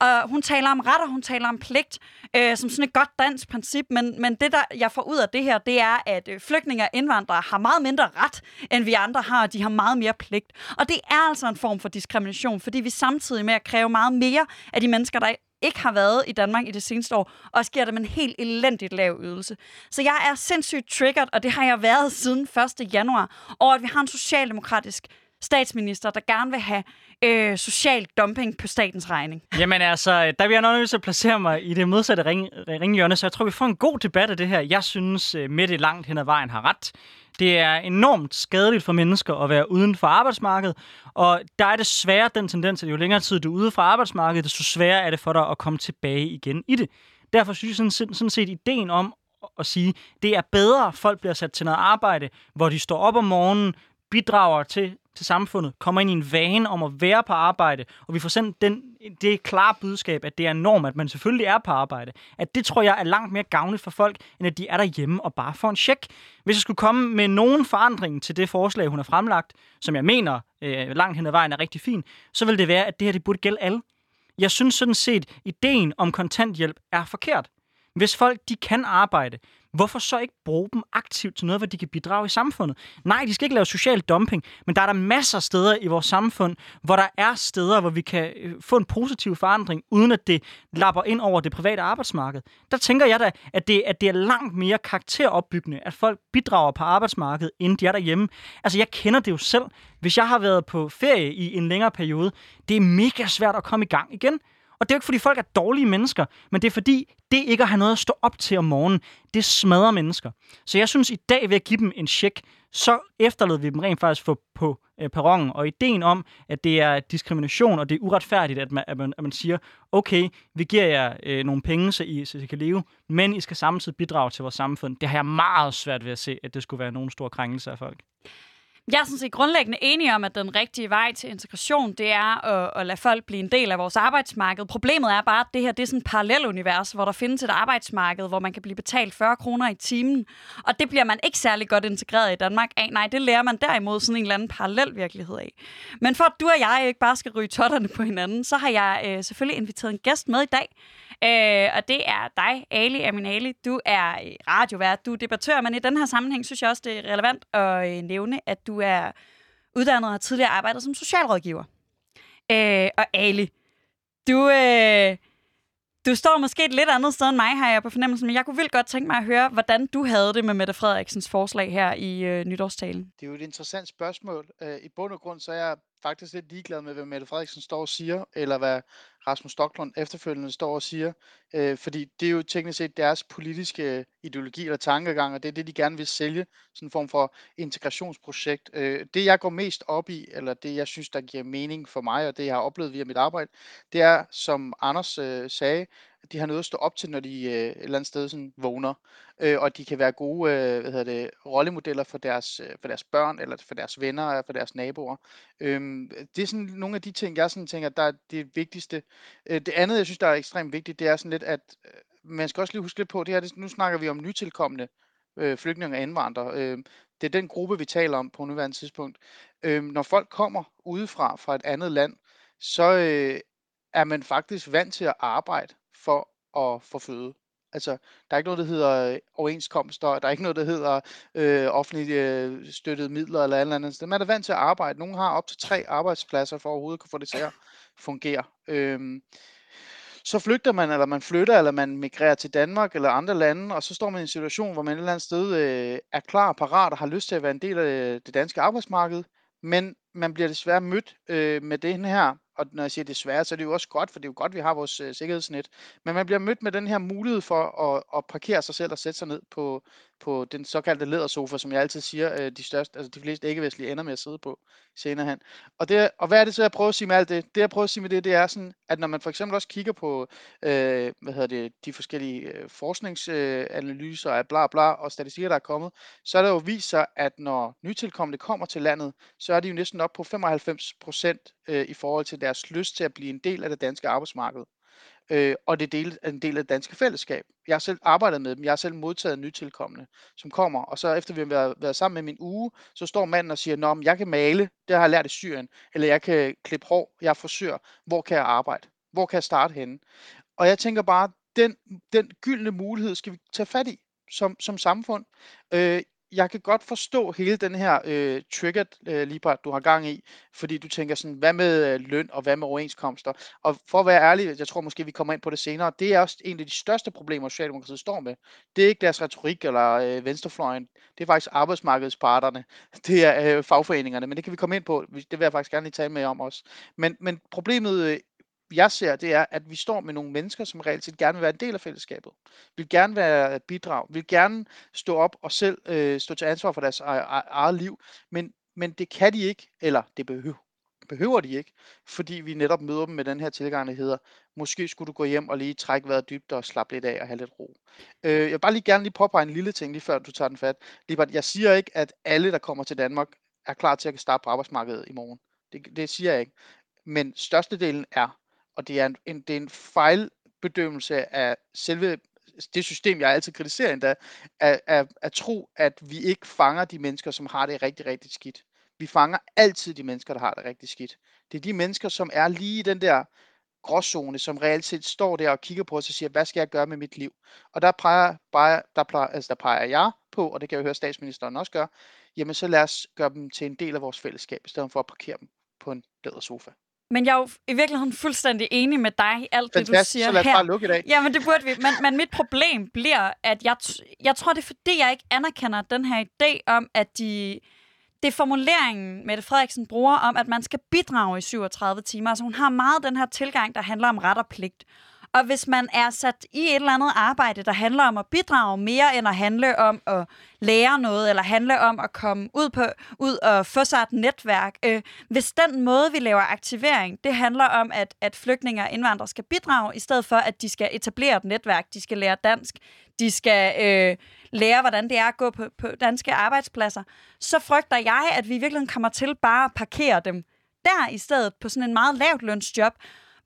Og hun taler om ret, og hun taler om pligt, øh, som sådan et godt dansk princip, men, men det, der jeg får ud af det her, det er, at øh, flygtninge og indvandrere har meget mindre ret, end vi andre har, og de har meget mere pligt. Og det er altså en form for diskrimination, fordi vi samtidig med at kræve meget mere af de mennesker, der ikke har været i Danmark i det seneste år, og sker dem en helt elendigt lav ydelse. Så jeg er sindssygt triggered, og det har jeg været siden 1. januar, over at vi har en socialdemokratisk statsminister, der gerne vil have øh, social dumping på statens regning. Jamen altså, øh, der vil jeg nok nødt til at placere mig i det modsatte ring, ringhjørne, så jeg tror, vi får en god debat af det her. Jeg synes, øh, Mette langt hen ad vejen har ret. Det er enormt skadeligt for mennesker at være uden for arbejdsmarkedet, og der er desværre den tendens, at jo længere tid du er ude fra arbejdsmarkedet, desto sværere er det for dig at komme tilbage igen i det. Derfor synes jeg sådan, sådan set, ideen om at sige, det er bedre, at folk bliver sat til noget arbejde, hvor de står op om morgenen, bidrager til til samfundet, kommer ind i en vane om at være på arbejde, og vi får sendt den, det klare budskab, at det er norm, at man selvfølgelig er på arbejde. At det tror jeg er langt mere gavnligt for folk, end at de er derhjemme og bare får en check. Hvis jeg skulle komme med nogen forandring til det forslag, hun har fremlagt, som jeg mener øh, langt hen ad vejen er rigtig fin, så vil det være, at det her det burde gælde alle. Jeg synes sådan set, ideen om kontanthjælp er forkert. Hvis folk de kan arbejde, hvorfor så ikke bruge dem aktivt til noget, hvor de kan bidrage i samfundet? Nej, de skal ikke lave social dumping, men der er der masser af steder i vores samfund, hvor der er steder, hvor vi kan øh, få en positiv forandring, uden at det lapper ind over det private arbejdsmarked. Der tænker jeg da, at det, at det er langt mere karakteropbyggende, at folk bidrager på arbejdsmarkedet, inden de er derhjemme. Altså, jeg kender det jo selv. Hvis jeg har været på ferie i en længere periode, det er mega svært at komme i gang igen. Og det er jo ikke, fordi folk er dårlige mennesker, men det er fordi, det ikke at have noget at stå op til om morgenen, det smadrer mennesker. Så jeg synes, i dag ved at give dem en check, så efterlod vi dem rent faktisk få på øh, perronen. Og ideen om, at det er diskrimination, og det er uretfærdigt, at man, at man, at man siger, okay, vi giver jer øh, nogle penge, så I, så I kan leve, men I skal samtidig bidrage til vores samfund. Det har jeg meget svært ved at se, at det skulle være nogen stor krænkelse af folk. Jeg er sådan set grundlæggende enig om, at den rigtige vej til integration, det er at, at lade folk blive en del af vores arbejdsmarked. Problemet er bare, at det her det er sådan et parallelunivers, hvor der findes et arbejdsmarked, hvor man kan blive betalt 40 kroner i timen. Og det bliver man ikke særlig godt integreret i Danmark af. Nej, det lærer man derimod sådan en eller anden parallel virkelighed af. Men for at du og jeg ikke bare skal ryge totterne på hinanden, så har jeg øh, selvfølgelig inviteret en gæst med i dag. Øh, og det er dig, Ali Amin Ali. Du er radiovært, du er debattør, men i den her sammenhæng synes jeg også, det er relevant at øh, nævne, at du er uddannet og har tidligere arbejdet som socialrådgiver. Øh, og Ali, du, øh, du står måske et lidt andet sted end mig, har jeg på fornemmelsen, men jeg kunne vildt godt tænke mig at høre, hvordan du havde det med Mette Frederiksens forslag her i øh, nytårstalen. Det er jo et interessant spørgsmål. Øh, I bund og grund så er jeg faktisk lidt ligeglad med, hvad Mette Frederiksen står og siger, eller hvad Rasmus Stocklund efterfølgende står og siger, øh, fordi det er jo teknisk set deres politiske øh, ideologi eller tankegang, og det er det, de gerne vil sælge, sådan en form for integrationsprojekt. Øh, det, jeg går mest op i, eller det, jeg synes, der giver mening for mig, og det, jeg har oplevet via mit arbejde, det er, som Anders øh, sagde, de har noget at stå op til, når de øh, et eller andet sted sådan vågner, øh, og de kan være gode øh, hvad hedder det, rollemodeller for deres, øh, for deres børn, eller for deres venner, eller for deres naboer. Øh, det er sådan nogle af de ting, jeg sådan tænker, der er det vigtigste. Øh, det andet, jeg synes, der er ekstremt vigtigt, det er sådan lidt, at øh, man skal også lige huske lidt på, det her, det, nu snakker vi om nytilkommende øh, flygtninge og indvandrere. Øh, det er den gruppe, vi taler om på nuværende tidspunkt. Øh, når folk kommer udefra, fra et andet land, så øh, er man faktisk vant til at arbejde for at få føde. Altså, der er ikke noget, der hedder øh, overenskomster, der er ikke noget, der hedder øh, offentligt øh, støttede midler eller andet andet. Man er vant til at arbejde. Nogle har op til tre arbejdspladser for overhovedet at kunne få det til at fungere. Øhm, så flygter man, eller man flytter, eller man migrerer til Danmark eller andre lande, og så står man i en situation, hvor man et eller andet sted øh, er klar, parat og har lyst til at være en del af øh, det danske arbejdsmarked, men man bliver desværre mødt øh, med den her og når jeg siger desværre, så er det jo også godt, for det er jo godt, vi har vores øh, sikkerhedsnet. Men man bliver mødt med den her mulighed for at, at parkere sig selv og sætte sig ned på, på den såkaldte ledersofa, som jeg altid siger, øh, de, største, altså de fleste ikke-vestlige ender med at sidde på senere hen. Og, det, og hvad er det så, jeg prøver at sige med alt det? Det, jeg prøver at sige med det, det er sådan, at når man for eksempel også kigger på øh, hvad hedder det, de forskellige øh, forskningsanalyser af bla bla og statistikker, der er kommet, så er der jo vist sig, at når nytilkommende kommer til landet, så er de jo næsten op på 95 procent øh, i forhold til deres lyst til at blive en del af det danske arbejdsmarked øh, og det er del, en del af det danske fællesskab. Jeg har selv arbejdet med dem, jeg har selv modtaget nytilkommende, som kommer, og så efter vi har været, været sammen med min uge, så står manden og siger, Nå, jeg kan male, det har jeg lært i Syrien, eller jeg kan klippe hår, jeg er frisør, hvor kan jeg arbejde? Hvor kan jeg starte henne? Og jeg tænker bare, den, den gyldne mulighed skal vi tage fat i som, som samfund. Øh, jeg kan godt forstå hele den her øh, trigger, øh, libra, du har gang i, fordi du tænker sådan, hvad med øh, løn og hvad med overenskomster? Og for at være ærlig, jeg tror måske, vi kommer ind på det senere, det er også en af de største problemer, Socialdemokratiet står med. Det er ikke deres retorik eller øh, venstrefløjen, det er faktisk arbejdsmarkedsparterne, det er øh, fagforeningerne, men det kan vi komme ind på, det vil jeg faktisk gerne lige tale med om også. Men, men problemet øh, jeg ser, det er, at vi står med nogle mennesker, som reelt set gerne vil være en del af fællesskabet. Vil gerne være et bidrag. Vil gerne stå op og selv øh, stå til ansvar for deres e-, e-, eget liv. Men, men det kan de ikke, eller det behøver, behøver de ikke, fordi vi netop møder dem med den her tilgang, der hedder, måske skulle du gå hjem og lige trække vejret dybt og slappe lidt af og have lidt ro. Øh, jeg vil bare lige gerne lige påpege en lille ting, lige før du tager den fat. Lige jeg siger ikke, at alle, der kommer til Danmark, er klar til at starte på arbejdsmarkedet i morgen. Det, det siger jeg ikke. Men størstedelen er og det er en, en, det er en fejlbedømmelse af selve det system, jeg altid kritiserer endda, at, at, at tro, at vi ikke fanger de mennesker, som har det rigtig, rigtig skidt. Vi fanger altid de mennesker, der har det rigtig skidt. Det er de mennesker, som er lige i den der gråzone, som reelt set står der og kigger på os og siger, hvad skal jeg gøre med mit liv? Og der peger, bare, der, plejer, altså der peger jeg på, og det kan jeg høre statsministeren også gøre, jamen så lad os gøre dem til en del af vores fællesskab, i stedet for at parkere dem på en sofa. Men jeg er jo i virkeligheden fuldstændig enig med dig i alt Fantastisk, det, du siger så lad os her. bare lukke i dag. Ja, men det burde vi. Men, men mit problem bliver, at jeg, jeg tror, det er fordi, jeg ikke anerkender den her idé om, at de... Det er formuleringen, Mette Frederiksen bruger om, at man skal bidrage i 37 timer. Altså hun har meget den her tilgang, der handler om ret og pligt. Og hvis man er sat i et eller andet arbejde, der handler om at bidrage mere end at handle om at lære noget, eller handle om at komme ud, på, ud og få sig et netværk. Øh, hvis den måde, vi laver aktivering, det handler om, at, at flygtninge og indvandrere skal bidrage, i stedet for, at de skal etablere et netværk, de skal lære dansk, de skal øh, lære, hvordan det er at gå på, på danske arbejdspladser, så frygter jeg, at vi i virkeligheden kommer til bare at parkere dem der i stedet på sådan en meget lavt lønsjob,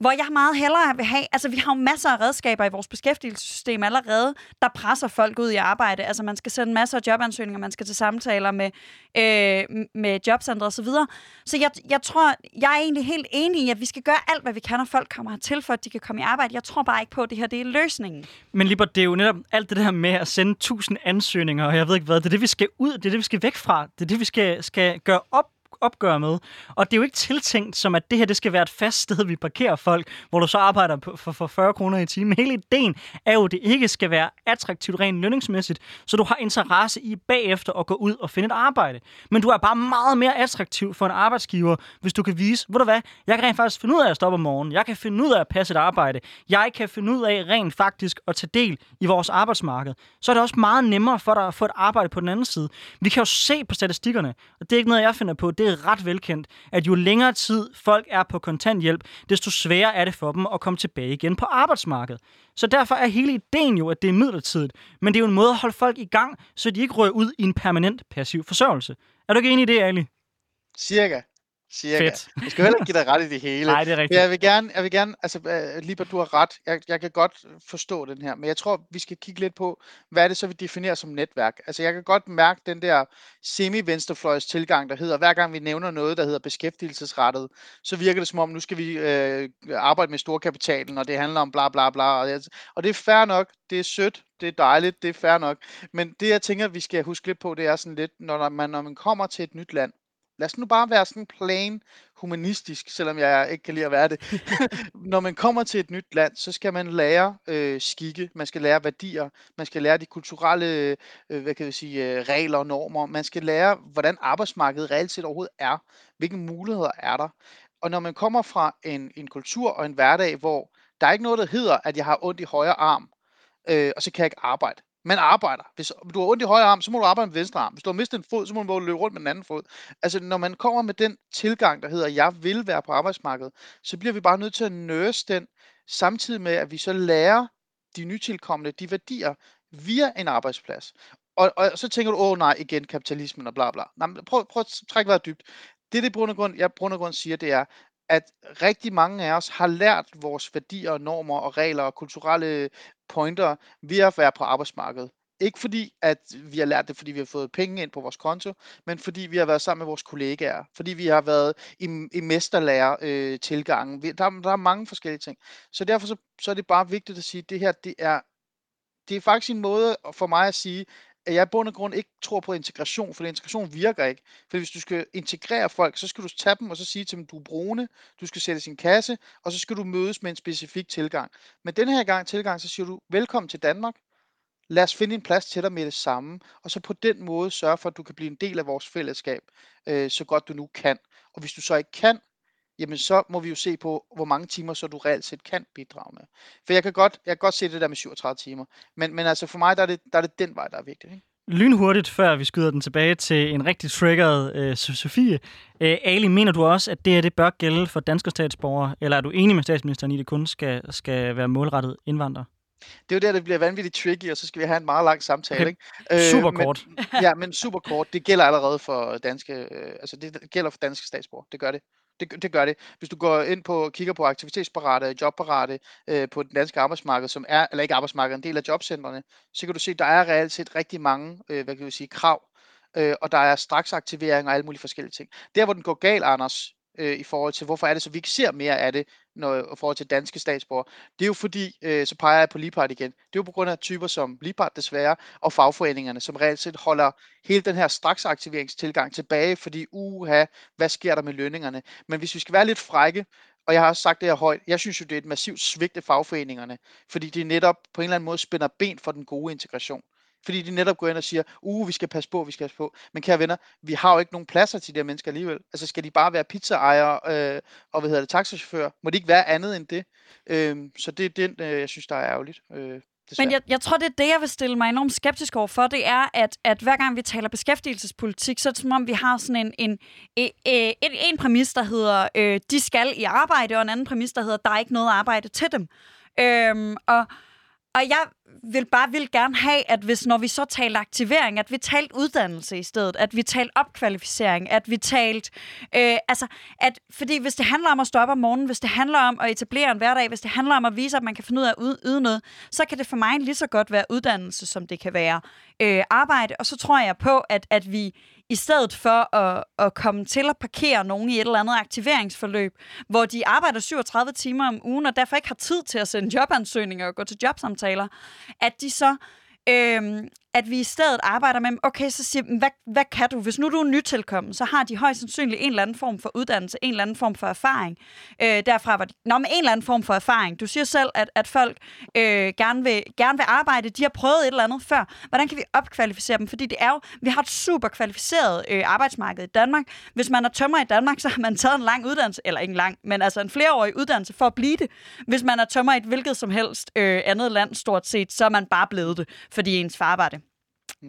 hvor jeg meget hellere vil have, altså vi har jo masser af redskaber i vores beskæftigelsessystem allerede, der presser folk ud i arbejde. Altså man skal sende masser af jobansøgninger, man skal til samtaler med, øh, med jobcenter osv. Så, så jeg, jeg tror, jeg er egentlig helt enig i, at vi skal gøre alt, hvad vi kan, når folk kommer hertil, for at de kan komme i arbejde. Jeg tror bare ikke på, at det her det er løsningen. Men lige det er jo netop alt det der med at sende tusind ansøgninger, og jeg ved ikke hvad, det er det, vi skal ud, det er det, vi skal væk fra, det er det, vi skal, skal gøre op opgør med. Og det er jo ikke tiltænkt som, at det her det skal være et fast sted, vi parkerer folk, hvor du så arbejder på, for, for 40 kroner i timen. Hele ideen er jo, at det ikke skal være attraktivt rent lønningsmæssigt, så du har interesse i bagefter at gå ud og finde et arbejde. Men du er bare meget mere attraktiv for en arbejdsgiver, hvis du kan vise, ved du hvad, jeg kan rent faktisk finde ud af at stoppe om morgenen, jeg kan finde ud af at passe et arbejde, jeg kan finde ud af rent faktisk at tage del i vores arbejdsmarked. Så er det også meget nemmere for dig at få et arbejde på den anden side. Vi kan jo se på statistikkerne, og det er ikke noget, jeg finder på, det er ret velkendt, at jo længere tid folk er på kontanthjælp, desto sværere er det for dem at komme tilbage igen på arbejdsmarkedet. Så derfor er hele ideen jo, at det er midlertidigt. Men det er jo en måde at holde folk i gang, så de ikke rører ud i en permanent passiv forsørgelse. Er du ikke enig i det, Ali? Cirka. Cirka. Fedt. Jeg skal heller ikke give dig ret i det hele. Nej, det er Men rigtigt. jeg vil gerne, jeg vil gerne, altså uh, Liber, du har ret. Jeg, jeg kan godt forstå den her, men jeg tror, vi skal kigge lidt på, hvad er det så, vi definerer som netværk. Altså jeg kan godt mærke den der semi-venstrefløjs tilgang, der hedder, hver gang vi nævner noget, der hedder beskæftigelsesrettet, så virker det som om, nu skal vi øh, arbejde med storkapitalen, og det handler om bla bla bla. Og, det, og det er fair nok, det er sødt, det er dejligt, det er fair nok. Men det, jeg tænker, vi skal huske lidt på, det er sådan lidt, når man, når man kommer til et nyt land, lad os nu bare være sådan plain humanistisk, selvom jeg ikke kan lide at være det. Når man kommer til et nyt land, så skal man lære øh, skikke, man skal lære værdier, man skal lære de kulturelle øh, hvad kan jeg sige, øh, regler og normer, man skal lære, hvordan arbejdsmarkedet reelt set overhovedet er, hvilke muligheder er der. Og når man kommer fra en, en kultur og en hverdag, hvor der er ikke noget, der hedder, at jeg har ondt i højre arm, øh, og så kan jeg ikke arbejde. Man arbejder. Hvis du har ondt i højre arm, så må du arbejde med venstre arm. Hvis du har mistet en fod, så må du løbe rundt med den anden fod. Altså, når man kommer med den tilgang, der hedder, jeg vil være på arbejdsmarkedet, så bliver vi bare nødt til at nurse den, samtidig med, at vi så lærer de nytilkommende de værdier via en arbejdsplads. Og, og så tænker du, åh nej, igen kapitalismen og bla bla. Nej, men prøv, prøv at trække vejret dybt. Det, det grund, grund, jeg grund, grund siger, det er, at rigtig mange af os har lært vores værdier, normer og regler og kulturelle pointer ved at være på arbejdsmarkedet. Ikke fordi, at vi har lært det, fordi vi har fået penge ind på vores konto, men fordi vi har været sammen med vores kollegaer, fordi vi har været i, i mesterlærer-tilgangen. Øh, der, der er mange forskellige ting. Så derfor så, så er det bare vigtigt at sige, at det her, det er, det er faktisk en måde for mig at sige, at jeg i bund og grund ikke tror på integration, for integration virker ikke. For hvis du skal integrere folk, så skal du tage dem og så sige til dem, du er brune, du skal sætte sin kasse, og så skal du mødes med en specifik tilgang. Men den her gang tilgang, så siger du, velkommen til Danmark, lad os finde en plads til dig med det samme, og så på den måde sørge for, at du kan blive en del af vores fællesskab, øh, så godt du nu kan. Og hvis du så ikke kan, jamen så må vi jo se på, hvor mange timer så du reelt set kan bidrage med. For jeg kan godt, jeg kan godt se det der med 37 timer, men, men altså for mig, der er, det, der er det den vej, der er vigtig. Ikke? Lynhurtigt, før vi skyder den tilbage til en rigtig triggeret øh, Sofie. Øh, Ali, mener du også, at det her det bør gælde for danske statsborgere, eller er du enig med statsministeren i, at det kun skal, skal være målrettet indvandrere? Det er jo der, det bliver vanvittigt tricky, og så skal vi have en meget lang samtale. Ikke? Super men, kort. ja, men super kort. Det gælder allerede for danske, øh, altså det gælder for danske statsborgere. Det gør det. Det, det gør det. Hvis du går ind på kigger på aktivitetsparate, jobparate øh, på den danske arbejdsmarked, som er, eller ikke arbejdsmarkedet, en del af jobcentrene, så kan du se, at der er reelt set rigtig mange, øh, hvad kan vi sige, krav, øh, og der er straks aktivering og alle mulige forskellige ting. Der, hvor den går galt, Anders, øh, i forhold til, hvorfor er det så, vi ikke ser mere af det, når, i forhold til danske statsborgere. Det er jo fordi, øh, så peger jeg på Lipart igen, det er jo på grund af typer som Lipart desværre, og fagforeningerne, som reelt set holder hele den her straksaktiveringstilgang tilbage, fordi uha, hvad sker der med lønningerne? Men hvis vi skal være lidt frække, og jeg har også sagt det her højt, jeg synes jo, det er et massivt svigt af fagforeningerne, fordi de netop på en eller anden måde spænder ben for den gode integration. Fordi de netop går ind og siger, uh, vi skal passe på, vi skal passe på. Men kære venner, vi har jo ikke nogen pladser til de her mennesker alligevel. Altså skal de bare være pizzaejere øh, og hvad hedder det, taxachauffører? Må de ikke være andet end det? Øh, så det er den, øh, jeg synes, der er ærgerligt. Øh, Men jeg, jeg tror, det er det, jeg vil stille mig enormt skeptisk over for, det er, at, at hver gang vi taler beskæftigelsespolitik, så er det som om, vi har sådan en, en, en, en, en præmis, der hedder, øh, de skal i arbejde, og en anden præmis, der hedder, der er ikke noget arbejde til dem. Øhm, og, og jeg vil bare vil gerne have, at hvis når vi så taler aktivering, at vi talt uddannelse i stedet, at vi talt opkvalificering, at vi talt, øh, altså, at, fordi hvis det handler om at stå op om morgenen, hvis det handler om at etablere en hverdag, hvis det handler om at vise, at man kan finde ud af at yde noget, så kan det for mig lige så godt være uddannelse, som det kan være øh, arbejde, og så tror jeg på, at, at vi i stedet for at, at komme til at parkere nogen i et eller andet aktiveringsforløb, hvor de arbejder 37 timer om ugen, og derfor ikke har tid til at sende jobansøgninger og gå til jobsamtaler, at de så øh, at vi i stedet arbejder med, okay, så siger hvad, hvad kan du? Hvis nu du er nytilkommen, så har de højst sandsynligt en eller anden form for uddannelse, en eller anden form for erfaring. Øh, derfra var de, nå, men en eller anden form for erfaring. Du siger selv, at, at folk øh, gerne, vil, gerne vil arbejde, de har prøvet et eller andet før. Hvordan kan vi opkvalificere dem? Fordi det er jo, vi har et super kvalificeret øh, arbejdsmarked i Danmark. Hvis man er tømmer i Danmark, så har man taget en lang uddannelse, eller ikke en lang, men altså en flereårig uddannelse for at blive det. Hvis man er tømmer i et hvilket som helst øh, andet land, stort set, så er man bare blevet det, fordi ens far var det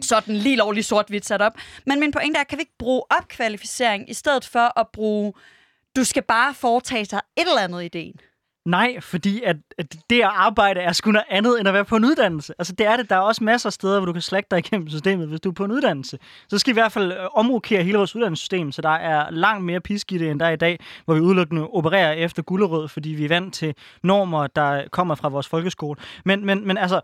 sådan lige lovlig sort-hvidt sat op. Men min pointe er, kan vi ikke bruge opkvalificering i stedet for at bruge, du skal bare foretage sig et eller andet ideen? Nej, fordi at, at det at arbejde er sgu noget andet, end at være på en uddannelse. Altså, det er det. Der er også masser af steder, hvor du kan slække dig igennem systemet, hvis du er på en uddannelse. Så skal vi i hvert fald øh, omrokere hele vores uddannelsessystem, så der er langt mere pisk i det, end der er i dag, hvor vi udelukkende opererer efter gulderød, fordi vi er vant til normer, der kommer fra vores folkeskole. Men, men, men altså,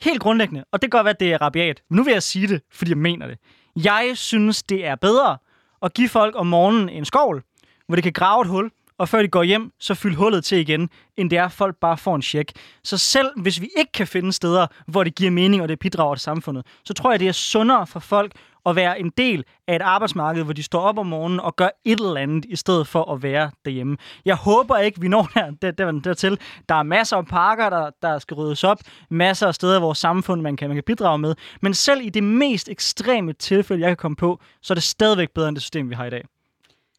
helt grundlæggende, og det kan godt være, at det er rabiat, men nu vil jeg sige det, fordi jeg mener det. Jeg synes, det er bedre at give folk om morgenen en skovl, hvor de kan grave et hul, og før de går hjem, så fyld hullet til igen, end det er, at folk bare får en check. Så selv hvis vi ikke kan finde steder, hvor det giver mening, og det bidrager til samfundet, så tror jeg, det er sundere for folk at være en del af et arbejdsmarked, hvor de står op om morgenen og gør et eller andet, i stedet for at være derhjemme. Jeg håber ikke, vi når der, der, der, dertil. Der er masser af parker, der, der skal ryddes op, masser af steder i vores samfund, man kan, man kan bidrage med. Men selv i det mest ekstreme tilfælde, jeg kan komme på, så er det stadigvæk bedre end det system, vi har i dag.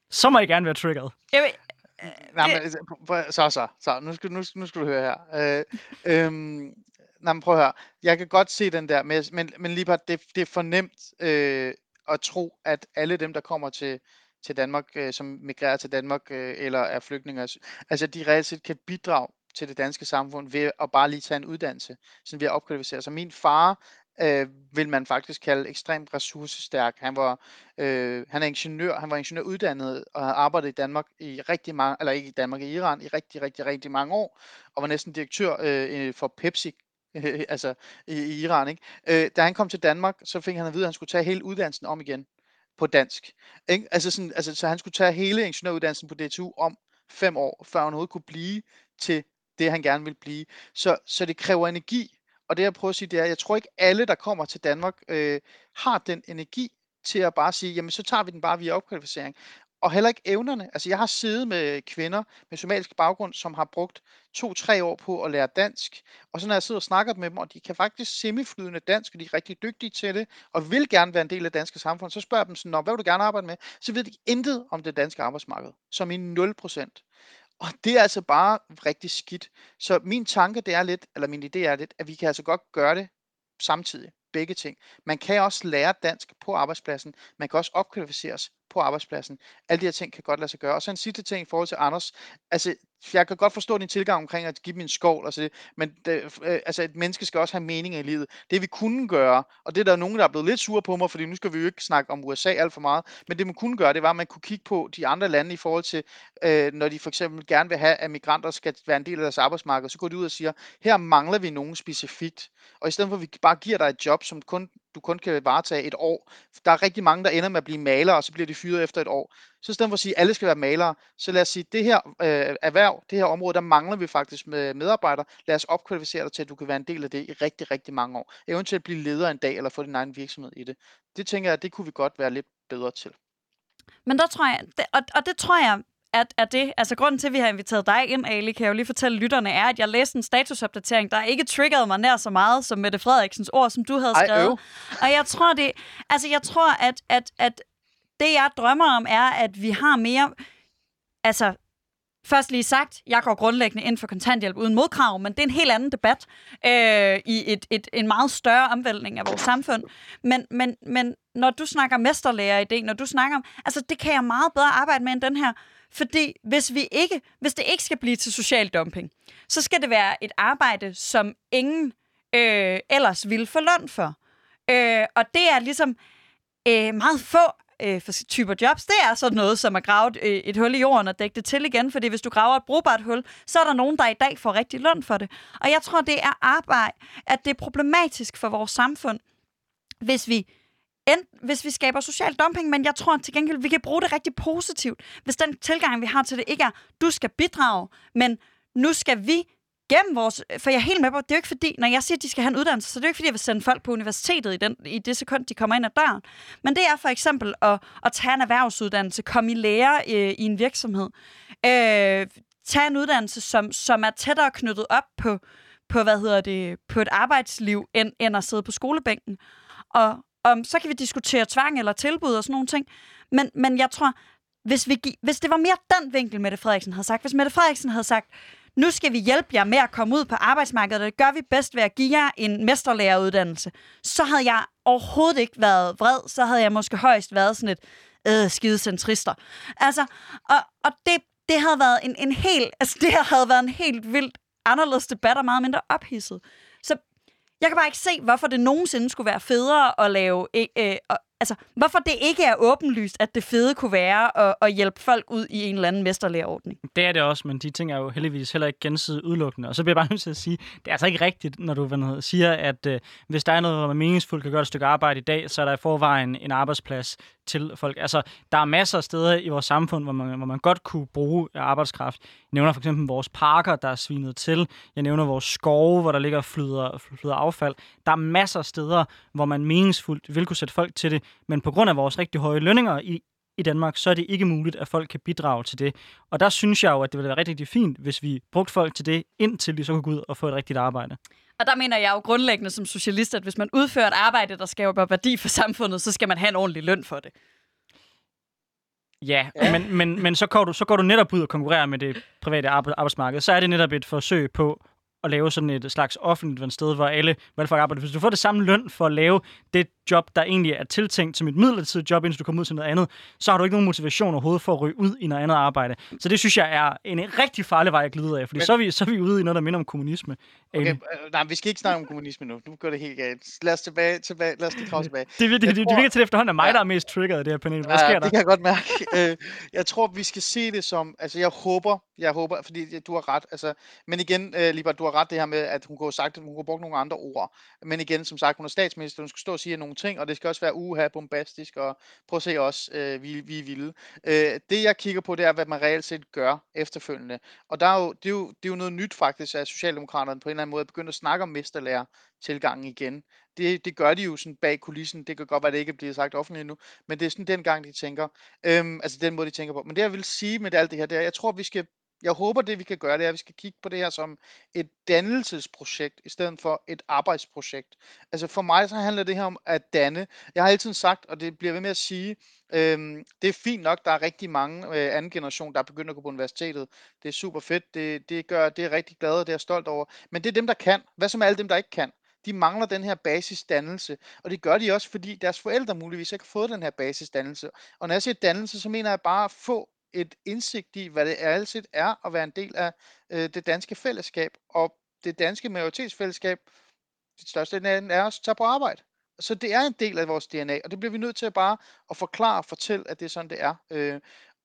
Så må jeg gerne være triggeret. Jeg vil, Nej, men, altså, så, så, så, nu skal, nu, nu skal du høre her. Øh, øhm, nej, men prøv at høre. Jeg kan godt se den der, men, men, men lige bare, det, det er for nemt øh, at tro, at alle dem, der kommer til, til Danmark, øh, som migrerer til Danmark, øh, eller er flygtninge, altså- de reelt set kan bidrage til det danske samfund ved at bare lige tage en uddannelse, sådan ved at opkvalificere sig. Min far øh, vil man faktisk kalde ekstremt ressourcestærk. Han var øh, han er ingeniør, han var ingeniøruddannet og har arbejdet i Danmark i rigtig mange, eller ikke i Danmark, i Iran i rigtig, rigtig, rigtig mange år, og var næsten direktør øh, for Pepsi, altså i, i Iran, ikke? Øh, da han kom til Danmark, så fik han at vide, at han skulle tage hele uddannelsen om igen på dansk. Ikke? Altså, sådan, altså, så han skulle tage hele ingeniøruddannelsen på DTU om fem år, før han overhovedet kunne blive til det, han gerne vil blive. Så, så det kræver energi, og det jeg prøver at sige, det er, at jeg tror ikke alle, der kommer til Danmark, øh, har den energi til at bare sige, jamen så tager vi den bare via opkvalificering. Og heller ikke evnerne. Altså jeg har siddet med kvinder med somalisk baggrund, som har brugt to-tre år på at lære dansk. Og så når jeg sidder og snakker med dem, og de kan faktisk semiflydende dansk, og de er rigtig dygtige til det, og vil gerne være en del af det danske samfund, så spørger jeg dem sådan, Nå, hvad vil du gerne arbejde med? Så ved de intet om det danske arbejdsmarked, som i 0%. Og det er altså bare rigtig skidt. Så min tanke, det er lidt, eller min idé er lidt, at vi kan altså godt gøre det samtidig. Begge ting. Man kan også lære dansk på arbejdspladsen. Man kan også opkvalificeres på arbejdspladsen. Alle de her ting kan godt lade sig gøre. Og så en sidste ting i forhold til Anders. Altså, jeg kan godt forstå din tilgang omkring at give dem en skål, altså men det, øh, altså et menneske skal også have mening i livet. Det vi kunne gøre, og det er der nogen, der er blevet lidt sure på mig, fordi nu skal vi jo ikke snakke om USA alt for meget, men det man kunne gøre, det var, at man kunne kigge på de andre lande i forhold til, øh, når de for eksempel gerne vil have, at migranter skal være en del af deres arbejdsmarked, så går de ud og siger, her mangler vi nogen specifikt. Og i stedet for, at vi bare giver dig et job, som kun, du kun kan varetage et år, der er rigtig mange, der ender med at blive malere, og så bliver de fyret efter et år. Så i stedet for at sige, at alle skal være malere, så lad os sige, det her øh, erhverv, det her område, der mangler vi faktisk med medarbejdere. Lad os opkvalificere dig til, at du kan være en del af det i rigtig, rigtig mange år. Eventuelt blive leder en dag, eller få din egen virksomhed i det. Det tænker jeg, det kunne vi godt være lidt bedre til. Men der tror jeg, det, og, og det tror jeg, at, at det, altså grunden til, at vi har inviteret dig ind, Ali, kan jeg jo lige fortælle lytterne, er, at jeg læste en statusopdatering, der ikke triggerede mig nær så meget som Mette Frederiksens ord, som du havde Ej, skrevet. øv. Og jeg tror det, altså jeg tror, at, at, at det jeg drømmer om, er, at vi har mere, altså Først lige sagt, jeg går grundlæggende ind for kontanthjælp uden modkrav, men det er en helt anden debat øh, i et, et, en meget større omvæltning af vores samfund. Men, men, men når du snakker mesterlærer-idé, når du snakker om, altså det kan jeg meget bedre arbejde med end den her, fordi hvis, vi ikke, hvis det ikke skal blive til social dumping, så skal det være et arbejde, som ingen øh, ellers ville få løn for. Øh, og det er ligesom øh, meget få øh, for typer jobs, det er sådan noget som at grave et, øh, et hul i jorden og dække det til igen, fordi hvis du graver et brugbart hul, så er der nogen, der i dag får rigtig løn for det. Og jeg tror, det er arbejde, at det er problematisk for vores samfund, hvis vi end, hvis vi skaber social dumping, men jeg tror til gengæld, vi kan bruge det rigtig positivt, hvis den tilgang, vi har til det, ikke er, du skal bidrage, men nu skal vi gennem vores... For jeg er helt med på, det er jo ikke fordi, når jeg siger, at de skal have en uddannelse, så det er jo ikke fordi, jeg vil sende folk på universitetet i, den, i det sekund, de kommer ind ad døren. Men det er for eksempel at, at tage en erhvervsuddannelse, komme i lære øh, i en virksomhed, øh, tage en uddannelse, som, som er tættere knyttet op på, på, hvad hedder det, på et arbejdsliv, end, end at sidde på skolebænken. Og, om, så kan vi diskutere tvang eller tilbud og sådan nogle ting. Men, men jeg tror, hvis, vi, gi- hvis det var mere den vinkel, Mette Frederiksen havde sagt, hvis Mette Frederiksen havde sagt, nu skal vi hjælpe jer med at komme ud på arbejdsmarkedet, og det gør vi bedst ved at give jer en mesterlæreruddannelse, så havde jeg overhovedet ikke været vred, så havde jeg måske højst været sådan et øh, skide centrister. Altså, og, og det, det havde været en, en helt, altså det havde været en helt vildt anderledes debat og meget mindre ophidset. Jeg kan bare ikke se, hvorfor det nogensinde skulle være federe at lave... E, øh, øh, altså, hvorfor det ikke er åbenlyst, at det fede kunne være at, at hjælpe folk ud i en eller anden mesterlærerordning. Det er det også, men de ting er jo heldigvis heller ikke gensidigt udelukkende. Og så bliver jeg bare nødt til at sige, det er altså ikke rigtigt, når du hvad siger, at øh, hvis der er noget, hvor man meningsfuldt kan gøre et stykke arbejde i dag, så er der i forvejen en arbejdsplads til folk. Altså, der er masser af steder i vores samfund, hvor man, hvor man godt kunne bruge arbejdskraft. Jeg nævner for eksempel vores parker, der er svinet til. Jeg nævner vores skove, hvor der ligger flyder, flyder affald. Der er masser af steder, hvor man meningsfuldt vil kunne sætte folk til det, men på grund af vores rigtig høje lønninger i, i Danmark, så er det ikke muligt, at folk kan bidrage til det. Og der synes jeg jo, at det ville være rigtig, rigtig fint, hvis vi brugte folk til det, indtil de så kunne gå ud og få et rigtigt arbejde. Og der mener jeg jo grundlæggende som socialist, at hvis man udfører et arbejde, der skaber værdi for samfundet, så skal man have en ordentlig løn for det. Ja, ja. Men, men, men så, går du, så går du netop ud og konkurrerer med det private arbejdsmarked. Så er det netop et forsøg på at lave sådan et slags offentligt sted, hvor alle valgfolk arbejder. Hvis du får det samme løn for at lave det job, der egentlig er tiltænkt som et midlertidigt job, indtil du kommer ud til noget andet, så har du ikke nogen motivation overhovedet for at ryge ud i noget andet arbejde. Så det synes jeg er en rigtig farlig vej at glide af, fordi Men... så, er vi, så er vi ude i noget, der minder om kommunisme. Okay, øh, nej, vi skal ikke snakke om kommunisme nu. Nu går det helt galt. Lad os, tilbage, tilbage, lad os lige tilbage. Det, det, det, det, det virker til efterhånden, at mig, ja. der er mest triggeret det her, Pernille. Hvad sker ja, der? det kan jeg godt mærke. Øh, jeg tror, vi skal se det som, altså jeg håber, jeg håber, fordi du har ret, altså, men igen, uh, Libert, du har ret det her med, at hun kunne have sagt, at hun kunne bruge nogle andre ord. Men igen, som sagt, hun er statsminister, hun skal stå og sige nogle ting, og det skal også være uha, bombastisk, og prøv at se os, øh, vi, vi er vilde. Øh, det jeg kigger på, det er, hvad man reelt set gør efterfølgende. Og der er jo, det, er jo, det er jo noget nyt faktisk, at Socialdemokraterne på en eller anden måde begynder at snakke om mesterlærer tilgangen igen. Det, det gør de jo sådan bag kulissen. Det kan godt være, at det ikke bliver sagt offentligt nu, men det er sådan den gang, de tænker. Øhm, altså den måde, de tænker på. Men det jeg vil sige med alt det her, det er, jeg tror, vi skal jeg håber, det vi kan gøre, det er, at vi skal kigge på det her som et dannelsesprojekt, i stedet for et arbejdsprojekt. Altså for mig så handler det her om at danne. Jeg har altid sagt, og det bliver ved med at sige, øhm, det er fint nok, der er rigtig mange øh, anden generation, der er begyndt at gå på universitetet. Det er super fedt, det, det gør, det er rigtig glad, og det er jeg stolt over. Men det er dem, der kan. Hvad så med alle dem, der ikke kan? de mangler den her basisdannelse, og det gør de også, fordi deres forældre muligvis ikke har fået den her basisdannelse. Og når jeg siger dannelse, så mener jeg bare at få et indsigt i, hvad det altid er at være en del af øh, det danske fællesskab. Og det danske majoritetsfællesskab, det største af er at tage på arbejde. Så det er en del af vores DNA, og det bliver vi nødt til at bare at forklare og fortælle, at det er sådan, det er. Øh,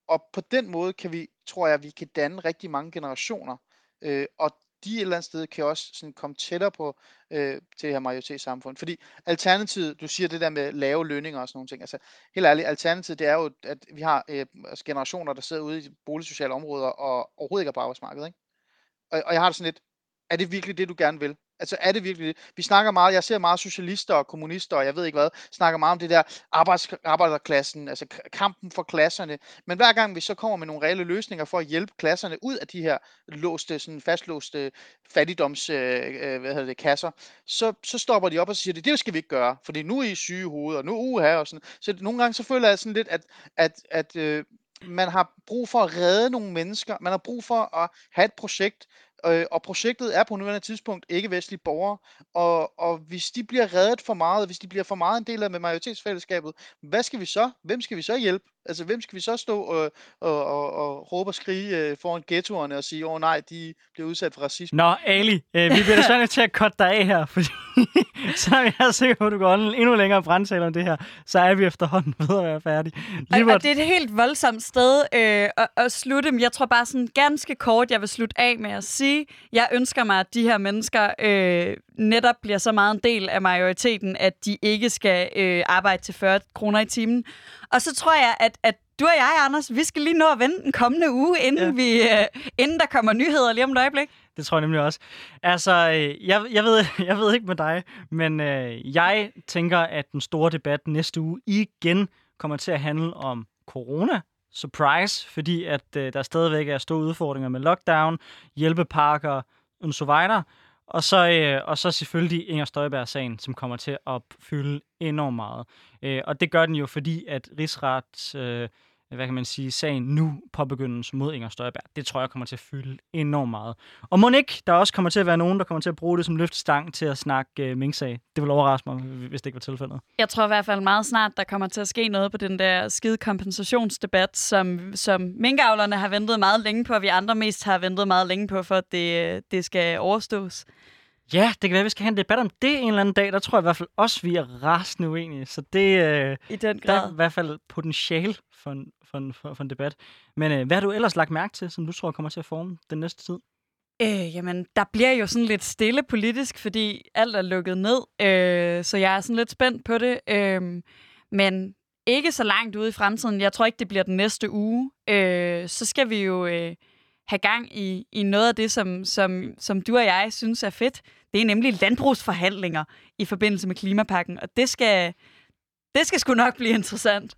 og på den måde kan vi, tror jeg, vi kan danne rigtig mange generationer. Øh, og de et eller andet sted kan også sådan komme tættere på øh, til det her majoritetssamfund. Fordi alternativet, du siger det der med lave lønninger og sådan nogle ting, altså helt ærligt, alternativet det er jo, at vi har øh, altså generationer, der sidder ude i boligsociale områder og overhovedet ikke er på arbejdsmarkedet. Ikke? Og, og jeg har det sådan lidt, er det virkelig det, du gerne vil? Altså er det virkelig det? Vi snakker meget, jeg ser meget socialister og kommunister, og jeg ved ikke hvad, snakker meget om det der arbejds, arbejderklassen, altså kampen for klasserne. Men hver gang vi så kommer med nogle reelle løsninger for at hjælpe klasserne ud af de her låste, sådan fastlåste fattigdoms, øh, øh hvad hedder det, kasser, så, så stopper de op og siger, det, det skal vi ikke gøre, for nu er I syge hoveder, og nu uha, og sådan. Så nogle gange så føler jeg sådan lidt, at, at, at øh, man har brug for at redde nogle mennesker, man har brug for at have et projekt, Øh, og projektet er på nuværende tidspunkt ikke-vestlige borgere, og, og hvis de bliver reddet for meget, hvis de bliver for meget en del af med majoritetsfællesskabet, hvad skal vi så? Hvem skal vi så hjælpe? Altså, hvem skal vi så stå og, og, og, og råbe og skrige øh, foran ghettoerne og sige, åh oh, nej, de bliver udsat for racisme? Nå, Ali, øh, vi bliver desværre nødt til at cutte dig af her, fordi så er jeg sikker på, at du går endnu længere brændsal om det her, så er vi efterhånden ved at være færdige. Og, og det er et helt voldsomt sted øh, at, at slutte, men jeg tror bare sådan ganske kort, jeg vil slutte af med at sige, jeg ønsker mig, at de her mennesker øh, netop bliver så meget en del af majoriteten, at de ikke skal øh, arbejde til 40 kroner i timen. Og så tror jeg, at, at du og jeg, Anders, vi skal lige nå at vente den kommende uge, inden, ja. vi, øh, inden der kommer nyheder lige om et øjeblik. Det tror jeg nemlig også. Altså, øh, jeg, jeg, ved, jeg ved ikke med dig, men øh, jeg tænker, at den store debat næste uge igen kommer til at handle om corona. Surprise, fordi at øh, der stadigvæk er store udfordringer med lockdown, hjælpepakker og så videre. Og så, øh, og så selvfølgelig Inger Støjberg-sagen, som kommer til at fylde enormt meget. Øh, og det gør den jo, fordi at Rigsret, øh, hvad kan man sige, sagen nu påbegyndes mod Inger Støjberg. Det tror jeg kommer til at fylde enormt meget. Og må ikke, der også kommer til at være nogen, der kommer til at bruge det som løftestang til at snakke øh, Mink-sag. Det vil overraske mig, hvis det ikke var tilfældet. Jeg tror i hvert fald meget snart, der kommer til at ske noget på den der skide kompensationsdebat, som, som minkavlerne har ventet meget længe på, og vi andre mest har ventet meget længe på, for at det, øh, det skal overstås. Ja, det kan være, at vi skal have en debat om det en eller anden dag. Der tror jeg i hvert fald også, vi er rasende uenige. Så det, øh, I den der grad. er i hvert fald potentiale for en, for en, for, for en debat. Men øh, hvad har du ellers lagt mærke til, som du tror kommer til at forme den næste tid? Øh, jamen, der bliver jo sådan lidt stille politisk, fordi alt er lukket ned. Øh, så jeg er sådan lidt spændt på det. Øh, men ikke så langt ude i fremtiden. Jeg tror ikke, det bliver den næste uge. Øh, så skal vi jo øh, have gang i, i noget af det, som, som, som du og jeg synes er fedt. Det er nemlig landbrugsforhandlinger i forbindelse med klimapakken. Og det skal, det skal sgu nok blive interessant.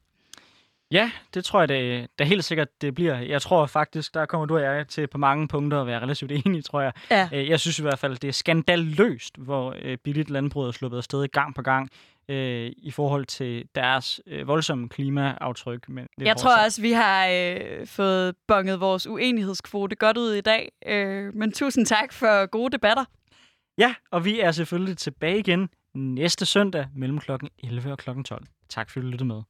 Ja, det tror jeg det, det helt sikkert, det bliver. Jeg tror faktisk, der kommer du og jeg til på mange punkter at være relativt enige, tror jeg. Ja. Øh, Jeg synes i hvert fald, det er skandaløst, hvor øh, billigt landbruget er sluppet afsted gang på gang øh, i forhold til deres øh, voldsomme klimaaftryk. Men det Jeg tror også, vi har øh, fået bonget vores uenighedskvote godt ud i dag. Øh, men tusind tak for gode debatter. Ja, og vi er selvfølgelig tilbage igen næste søndag mellem klokken 11 og klokken 12. Tak fordi du lyttede med.